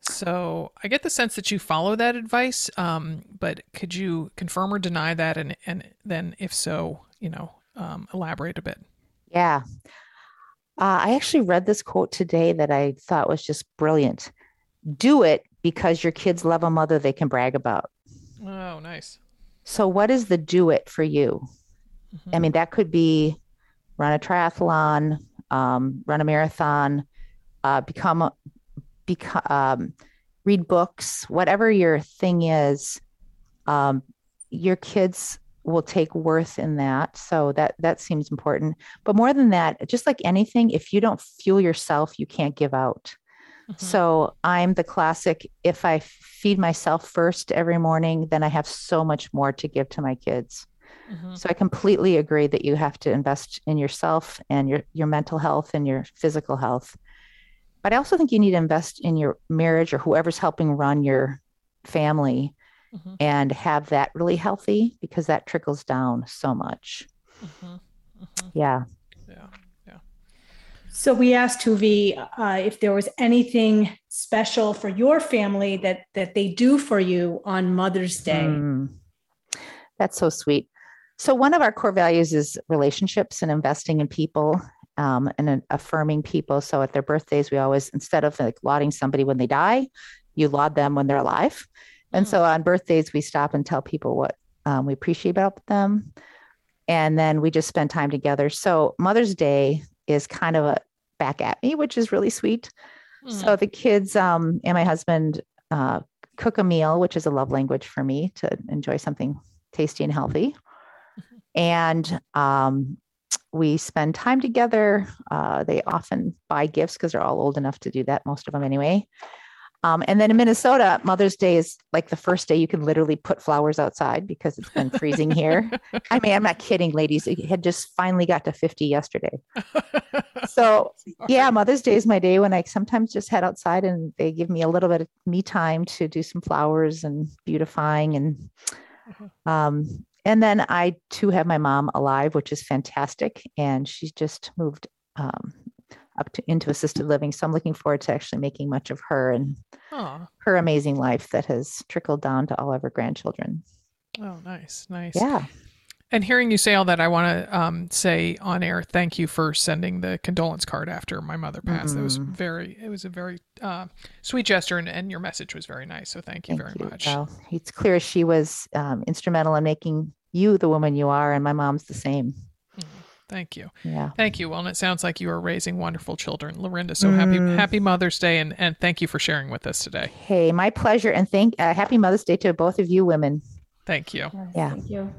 So I get the sense that you follow that advice, um, but could you confirm or deny that, and and then if so, you know, um, elaborate a bit. Yeah. Uh, I actually read this quote today that I thought was just brilliant. Do it because your kids love a mother they can brag about. Oh, nice. So, what is the do it for you? I Mhm. mean, that could be run a triathlon, um, run a marathon, uh, become a, become, um, read books, whatever your thing is. Um, your kids will take worth in that, so that that seems important. But more than that, just like anything, if you don't fuel yourself, you can't give out. So I'm the classic. If I feed myself first every morning, then I have so much more to give to my kids. Mhm. So I completely agree that you have to invest in yourself and your your mental health and your physical health. But I also think you need to invest in your marriage or whoever's helping run your family Mhm. and have that really healthy because that trickles down so much. Mhm. Mhm. Yeah. Yeah. So we asked Huvi uh, if there was anything special for your family that that they do for you on Mother's Day. Mm. That's so sweet. So, one of our core values is relationships and investing in people um, and affirming people. So, at their birthdays, we always, instead of like lauding somebody when they die, you laud them when they're alive. And so on birthdays, we stop and tell people what um, we appreciate about them. And then we just spend time together. So Mother's Day is kind of a back at me, which is really sweet. Hmm. So the kids um, and my husband uh, cook a meal, which is a love language for me to enjoy something tasty and healthy. And um, we spend time together. Uh, they often buy gifts because they're all old enough to do that, most of them anyway. Um, and then in Minnesota, Mother's Day is like the first day you can literally put flowers outside because it's been freezing here. I mean, I'm not kidding, ladies. It had just finally got to 50 yesterday. So, yeah, Mother's Day is my day when I sometimes just head outside and they give me a little bit of me time to do some flowers and beautifying and um and then I too have my mom alive, which is fantastic. And she's just moved um, up to into assisted living. So I'm looking forward to actually making much of her and Aw. her amazing life that has trickled down to all of her grandchildren. Oh, nice, nice. Yeah. And hearing you say all that, I want to um, say on air, thank you for sending the condolence card after my mother passed. It was Mhm. very, it was a very uh, sweet gesture, and, and your message was very nice. So thank you Thank very you. much. Well, it's clear she was um, instrumental in making you the woman you are, and my mom's the same. Thank you, Yeah. thank you. Well, and it sounds like you are raising wonderful children, Lorinda. So happy, Mm. happy Mother's Day, and and thank you for sharing with us today. Hey, my pleasure. And thank uh, happy Mother's Day to both of you women. Thank you. Yeah. Thank you.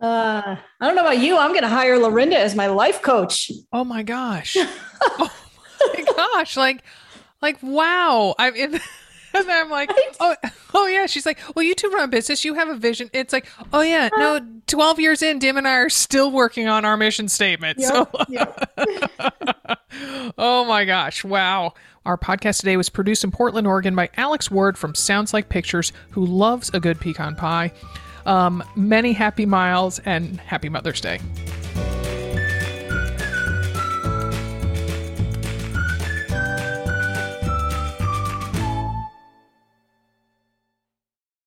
Uh, I don't know about you. I'm going to hire Lorinda as my life coach. Oh my gosh. oh my gosh. Like, like, wow. I mean, and then I'm like, oh, oh yeah. She's like, well, you two run a business. You have a vision. It's like, oh yeah, no, 12 years in, Dim and I are still working on our mission statement. so, oh my gosh. Wow. Our podcast today was produced in Portland, Oregon by Alex Ward from Sounds Like Pictures, who loves a good pecan pie. Um, many happy miles and happy Mother's Day.